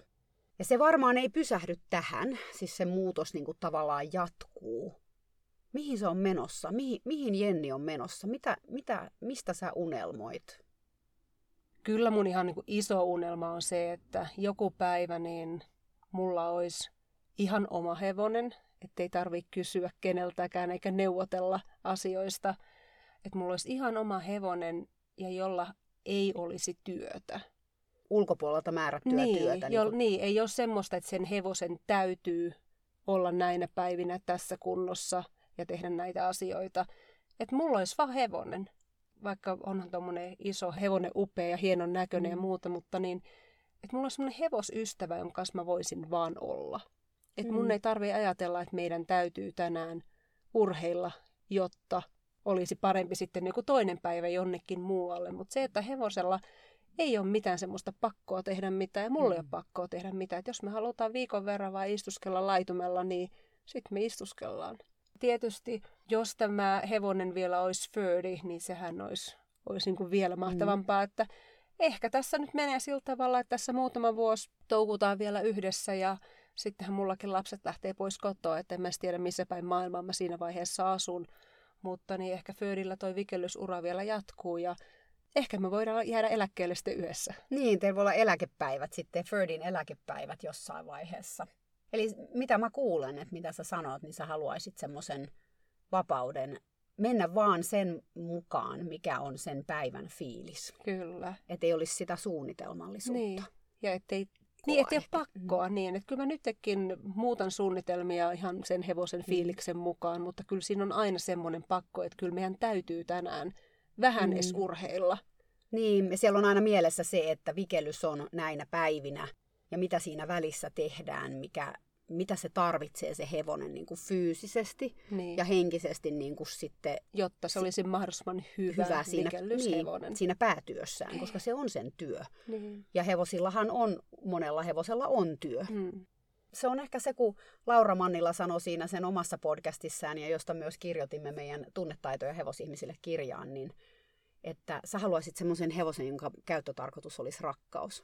Ja se varmaan ei pysähdy tähän, siis se muutos niin kuin tavallaan jatkuu. Mihin se on menossa? Mihin, mihin Jenni on menossa? Mitä, mitä, mistä sä unelmoit? Kyllä mun ihan niin kuin iso unelma on se, että joku päivä niin mulla olisi ihan oma hevonen, ettei tarvitse kysyä keneltäkään eikä neuvotella asioista – että mulla olisi ihan oma hevonen ja jolla ei olisi työtä. Ulkopuolelta määrättyä niin, työtä. Niin, jo, kun... niin, ei ole semmoista, että sen hevosen täytyy olla näinä päivinä tässä kunnossa ja tehdä näitä asioita. Että mulla olisi vaan hevonen. Vaikka onhan tuommoinen iso hevonen upea ja hienon näköinen mm. ja muuta, mutta niin, että mulla olisi semmoinen hevosystävä, jonka kanssa mä voisin vaan olla. Että mm. mun ei tarvi ajatella, että meidän täytyy tänään urheilla, jotta olisi parempi sitten joku toinen päivä jonnekin muualle. Mutta se, että hevosella ei ole mitään semmoista pakkoa tehdä mitään ja mulla mm. ei ole pakkoa tehdä mitään. Et jos me halutaan viikon verran vain istuskella laitumella, niin sitten me istuskellaan. Tietysti, jos tämä hevonen vielä olisi Ferdi, niin sehän olisi, olisi niin kuin vielä mm. mahtavampaa, mm. että ehkä tässä nyt menee sillä tavalla, että tässä muutama vuosi touhutaan vielä yhdessä ja sittenhän mullakin lapset lähtee pois kotoa, että en mä tiedä missä päin maailmaa mä siinä vaiheessa asun. Mutta niin ehkä Föödillä toi vikellysura vielä jatkuu ja ehkä me voidaan jäädä eläkkeelle sitten yhdessä. Niin, teillä voi olla eläkepäivät sitten, Fördin eläkepäivät jossain vaiheessa. Eli mitä mä kuulen, että mitä sä sanot, niin sä haluaisit semmoisen vapauden mennä vaan sen mukaan, mikä on sen päivän fiilis. Kyllä. Että ei olisi sitä suunnitelmallisuutta. Niin, ja ettei niin, ettei ole pakkoa mm. niin. Että kyllä mä nytkin muutan suunnitelmia ihan sen hevosen mm. fiiliksen mukaan, mutta kyllä siinä on aina semmoinen pakko, että kyllä meidän täytyy tänään vähän mm. edes urheilla. Niin, siellä on aina mielessä se, että vikellys on näinä päivinä ja mitä siinä välissä tehdään, mikä mitä se tarvitsee se hevonen niin kuin fyysisesti niin. ja henkisesti niin kuin sitten... Jotta se olisi mahdollisimman hyvä, hyvä siinä, niin, siinä päätyössään, koska se on sen työ. Niin. Ja hevosillahan on, monella hevosella on työ. Hmm. Se on ehkä se, kun Laura Mannilla sanoi siinä sen omassa podcastissaan, ja josta myös kirjoitimme meidän tunnetaitoja hevosihmisille kirjaan, niin että sä haluaisit semmoisen hevosen, jonka käyttötarkoitus olisi rakkaus.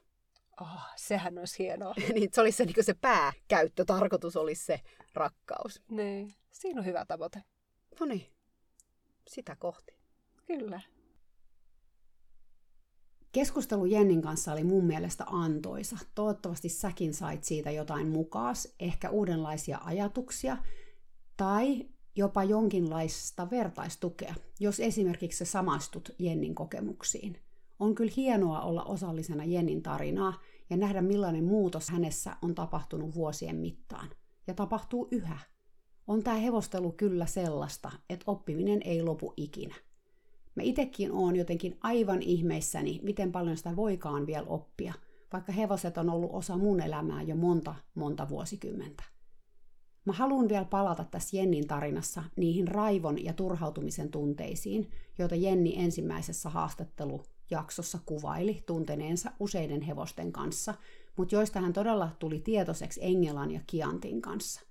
Oh, sehän olisi hienoa. niin, se olisi se, niin se pääkäyttötarkoitus, olisi se rakkaus. Niin, siinä on hyvä tavoite. No niin, sitä kohti. Kyllä. Keskustelu Jennin kanssa oli mun mielestä antoisa. Toivottavasti säkin sait siitä jotain mukaas, ehkä uudenlaisia ajatuksia tai jopa jonkinlaista vertaistukea, jos esimerkiksi sä samastut Jennin kokemuksiin. On kyllä hienoa olla osallisena Jennin tarinaa ja nähdä millainen muutos hänessä on tapahtunut vuosien mittaan. Ja tapahtuu yhä. On tämä hevostelu kyllä sellaista, että oppiminen ei lopu ikinä. Mä itekin oon jotenkin aivan ihmeissäni, miten paljon sitä voikaan vielä oppia, vaikka hevoset on ollut osa mun elämää jo monta, monta vuosikymmentä. Mä haluan vielä palata tässä Jennin tarinassa niihin raivon ja turhautumisen tunteisiin, joita Jenni ensimmäisessä haastattelu jaksossa kuvaili tunteneensa useiden hevosten kanssa, mutta joista hän todella tuli tietoiseksi Engelan ja Kiantin kanssa.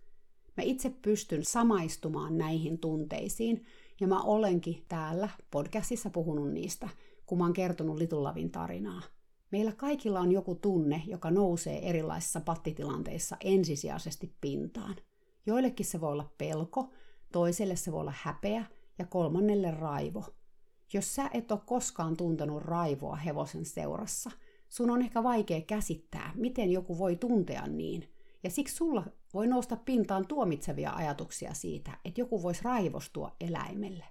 Mä itse pystyn samaistumaan näihin tunteisiin, ja mä olenkin täällä podcastissa puhunut niistä, kun mä oon kertonut Litulavin tarinaa. Meillä kaikilla on joku tunne, joka nousee erilaisissa pattitilanteissa ensisijaisesti pintaan. Joillekin se voi olla pelko, toiselle se voi olla häpeä ja kolmannelle raivo – jos sä et ole koskaan tuntenut raivoa hevosen seurassa, sun on ehkä vaikea käsittää, miten joku voi tuntea niin. Ja siksi sulla voi nousta pintaan tuomitsevia ajatuksia siitä, että joku voisi raivostua eläimelle.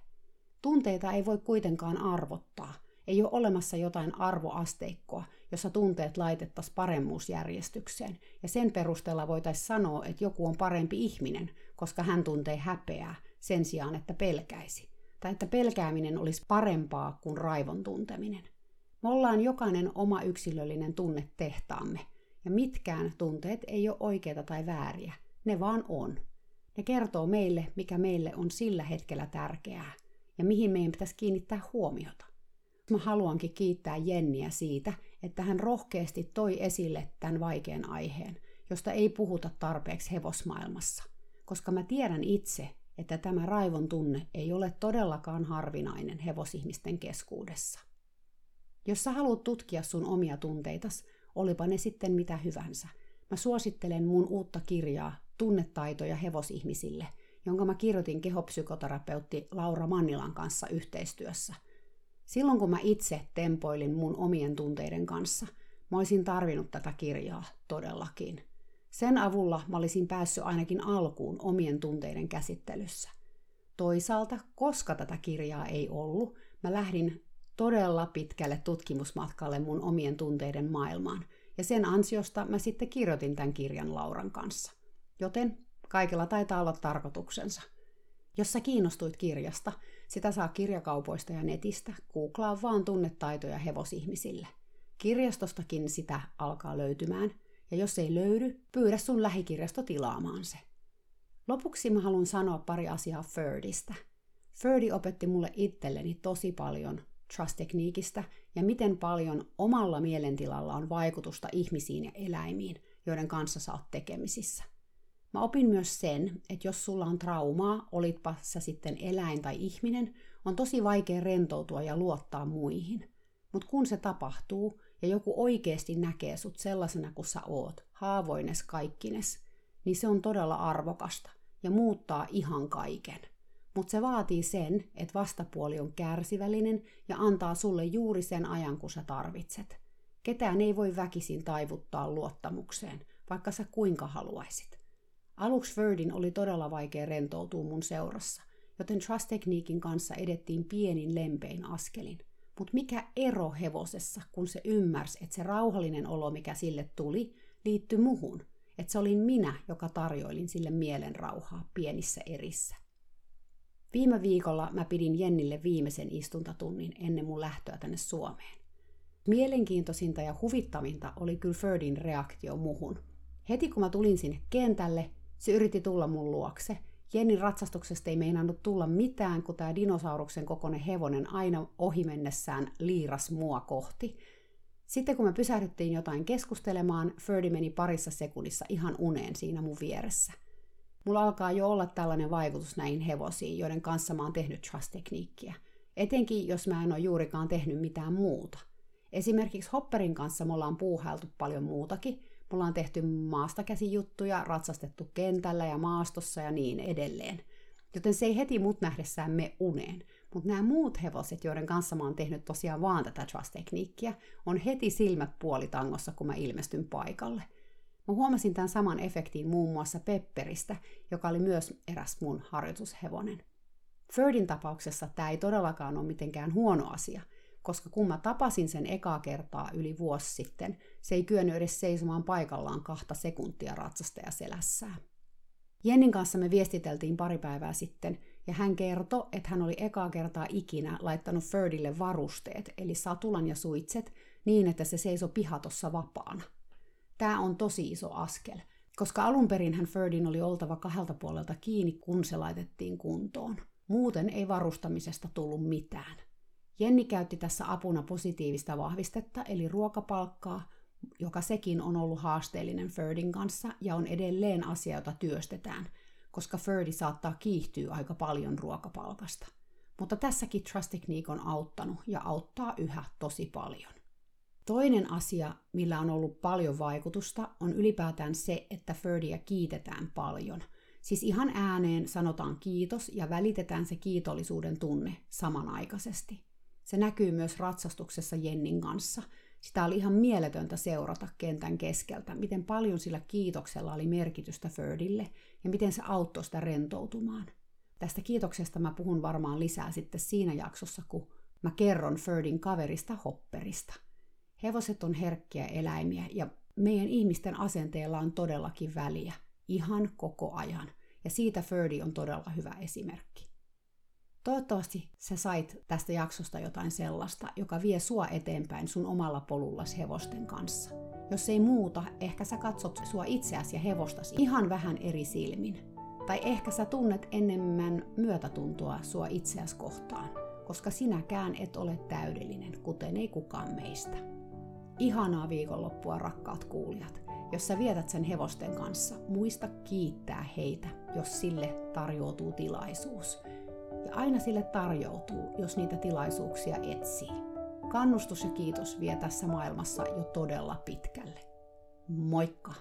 Tunteita ei voi kuitenkaan arvottaa. Ei ole olemassa jotain arvoasteikkoa, jossa tunteet laitettaisiin paremmuusjärjestykseen, ja sen perusteella voitaisiin sanoa, että joku on parempi ihminen, koska hän tuntee häpeää sen sijaan, että pelkäisi tai että pelkääminen olisi parempaa kuin raivon tunteminen. Me ollaan jokainen oma yksilöllinen tunne tehtaamme, ja mitkään tunteet ei ole oikeita tai vääriä, ne vaan on. Ne kertoo meille, mikä meille on sillä hetkellä tärkeää, ja mihin meidän pitäisi kiinnittää huomiota. Mä haluankin kiittää Jenniä siitä, että hän rohkeasti toi esille tämän vaikean aiheen, josta ei puhuta tarpeeksi hevosmaailmassa, koska mä tiedän itse, että tämä raivon tunne ei ole todellakaan harvinainen hevosihmisten keskuudessa. Jos sä haluat tutkia sun omia tunteitas, olipa ne sitten mitä hyvänsä, mä suosittelen mun uutta kirjaa Tunnetaitoja hevosihmisille, jonka mä kirjoitin kehopsykoterapeutti Laura Mannilan kanssa yhteistyössä. Silloin kun mä itse tempoilin mun omien tunteiden kanssa, mä olisin tarvinnut tätä kirjaa todellakin – sen avulla mä olisin päässyt ainakin alkuun omien tunteiden käsittelyssä. Toisaalta, koska tätä kirjaa ei ollut, mä lähdin todella pitkälle tutkimusmatkalle mun omien tunteiden maailmaan, ja sen ansiosta mä sitten kirjoitin tämän kirjan Lauran kanssa. Joten kaikella taitaa olla tarkoituksensa. Jos sä kiinnostuit kirjasta, sitä saa kirjakaupoista ja netistä, googlaa vaan tunnetaitoja hevosihmisille. Kirjastostakin sitä alkaa löytymään – ja jos ei löydy, pyydä sun lähikirjasto tilaamaan se. Lopuksi mä haluan sanoa pari asiaa Ferdistä. Ferdi opetti mulle itselleni tosi paljon trust-tekniikistä ja miten paljon omalla mielentilalla on vaikutusta ihmisiin ja eläimiin, joiden kanssa sä oot tekemisissä. Mä opin myös sen, että jos sulla on traumaa, olitpa sä sitten eläin tai ihminen, on tosi vaikea rentoutua ja luottaa muihin. Mutta kun se tapahtuu, ja joku oikeasti näkee sut sellaisena kuin sä oot, haavoines kaikkines, niin se on todella arvokasta ja muuttaa ihan kaiken. Mutta se vaatii sen, että vastapuoli on kärsivällinen ja antaa sulle juuri sen ajan, kun sä tarvitset. Ketään ei voi väkisin taivuttaa luottamukseen, vaikka sä kuinka haluaisit. Aluksi Verdin oli todella vaikea rentoutua mun seurassa, joten Trust-tekniikin kanssa edettiin pienin lempein askelin. Mutta mikä ero hevosessa, kun se ymmärsi, että se rauhallinen olo, mikä sille tuli, liittyi muhun. Että se olin minä, joka tarjoilin sille mielen rauhaa pienissä erissä. Viime viikolla mä pidin Jennille viimeisen istuntatunnin ennen mun lähtöä tänne Suomeen. Mielenkiintoisinta ja huvittavinta oli kyllä Ferdin reaktio muhun. Heti kun mä tulin sinne kentälle, se yritti tulla mun luokse. Jennin ratsastuksesta ei meinannut tulla mitään, kun tämä dinosauruksen kokoinen hevonen aina ohi mennessään liiras mua kohti. Sitten kun me pysähdyttiin jotain keskustelemaan, Ferdi meni parissa sekunnissa ihan uneen siinä mun vieressä. Mulla alkaa jo olla tällainen vaikutus näihin hevosiin, joiden kanssa mä oon tehnyt trust-tekniikkiä. Etenkin, jos mä en ole juurikaan tehnyt mitään muuta. Esimerkiksi Hopperin kanssa me ollaan puuhailtu paljon muutakin, me ollaan tehty maastakäsijuttuja, ratsastettu kentällä ja maastossa ja niin edelleen. Joten se ei heti mut nähdessään me uneen. Mutta nämä muut hevoset, joiden kanssa mä oon tehnyt tosiaan vaan tätä trust-tekniikkiä, on heti silmät puolitangossa, kun mä ilmestyn paikalle. Mä huomasin tämän saman efektin muun muassa Pepperistä, joka oli myös eräs mun harjoitushevonen. Ferdin tapauksessa tämä ei todellakaan ole mitenkään huono asia – koska kun mä tapasin sen ekaa kertaa yli vuosi sitten, se ei kyennyt edes seisomaan paikallaan kahta sekuntia ratsastaja selässään. Jennin kanssa me viestiteltiin pari päivää sitten, ja hän kertoi, että hän oli ekaa kertaa ikinä laittanut Ferdille varusteet, eli satulan ja suitset, niin että se seisoi pihatossa vapaana. Tämä on tosi iso askel, koska alun perin hän Ferdin oli oltava kahdelta puolelta kiinni, kun se laitettiin kuntoon. Muuten ei varustamisesta tullut mitään. Jenni käytti tässä apuna positiivista vahvistetta, eli ruokapalkkaa, joka sekin on ollut haasteellinen Ferdin kanssa ja on edelleen asia, jota työstetään, koska Ferdi saattaa kiihtyä aika paljon ruokapalkasta. Mutta tässäkin Trust Technique on auttanut ja auttaa yhä tosi paljon. Toinen asia, millä on ollut paljon vaikutusta, on ylipäätään se, että Ferdia kiitetään paljon. Siis ihan ääneen sanotaan kiitos ja välitetään se kiitollisuuden tunne samanaikaisesti. Se näkyy myös ratsastuksessa Jennin kanssa. Sitä oli ihan mieletöntä seurata kentän keskeltä, miten paljon sillä kiitoksella oli merkitystä Ferdille ja miten se auttoi sitä rentoutumaan. Tästä kiitoksesta mä puhun varmaan lisää sitten siinä jaksossa, kun mä kerron Ferdin kaverista Hopperista. Hevoset on herkkiä eläimiä ja meidän ihmisten asenteella on todellakin väliä, ihan koko ajan. Ja siitä Ferdi on todella hyvä esimerkki. Toivottavasti sä sait tästä jaksosta jotain sellaista, joka vie sua eteenpäin sun omalla polullas hevosten kanssa. Jos ei muuta, ehkä sä katsot sua itseäsi ja hevostasi ihan vähän eri silmin. Tai ehkä sä tunnet enemmän myötätuntoa sua itseäsi kohtaan, koska sinäkään et ole täydellinen, kuten ei kukaan meistä. Ihanaa viikonloppua, rakkaat kuulijat. Jos sä vietät sen hevosten kanssa, muista kiittää heitä, jos sille tarjoutuu tilaisuus – ja aina sille tarjoutuu, jos niitä tilaisuuksia etsii. Kannustus ja kiitos vie tässä maailmassa jo todella pitkälle. Moikka!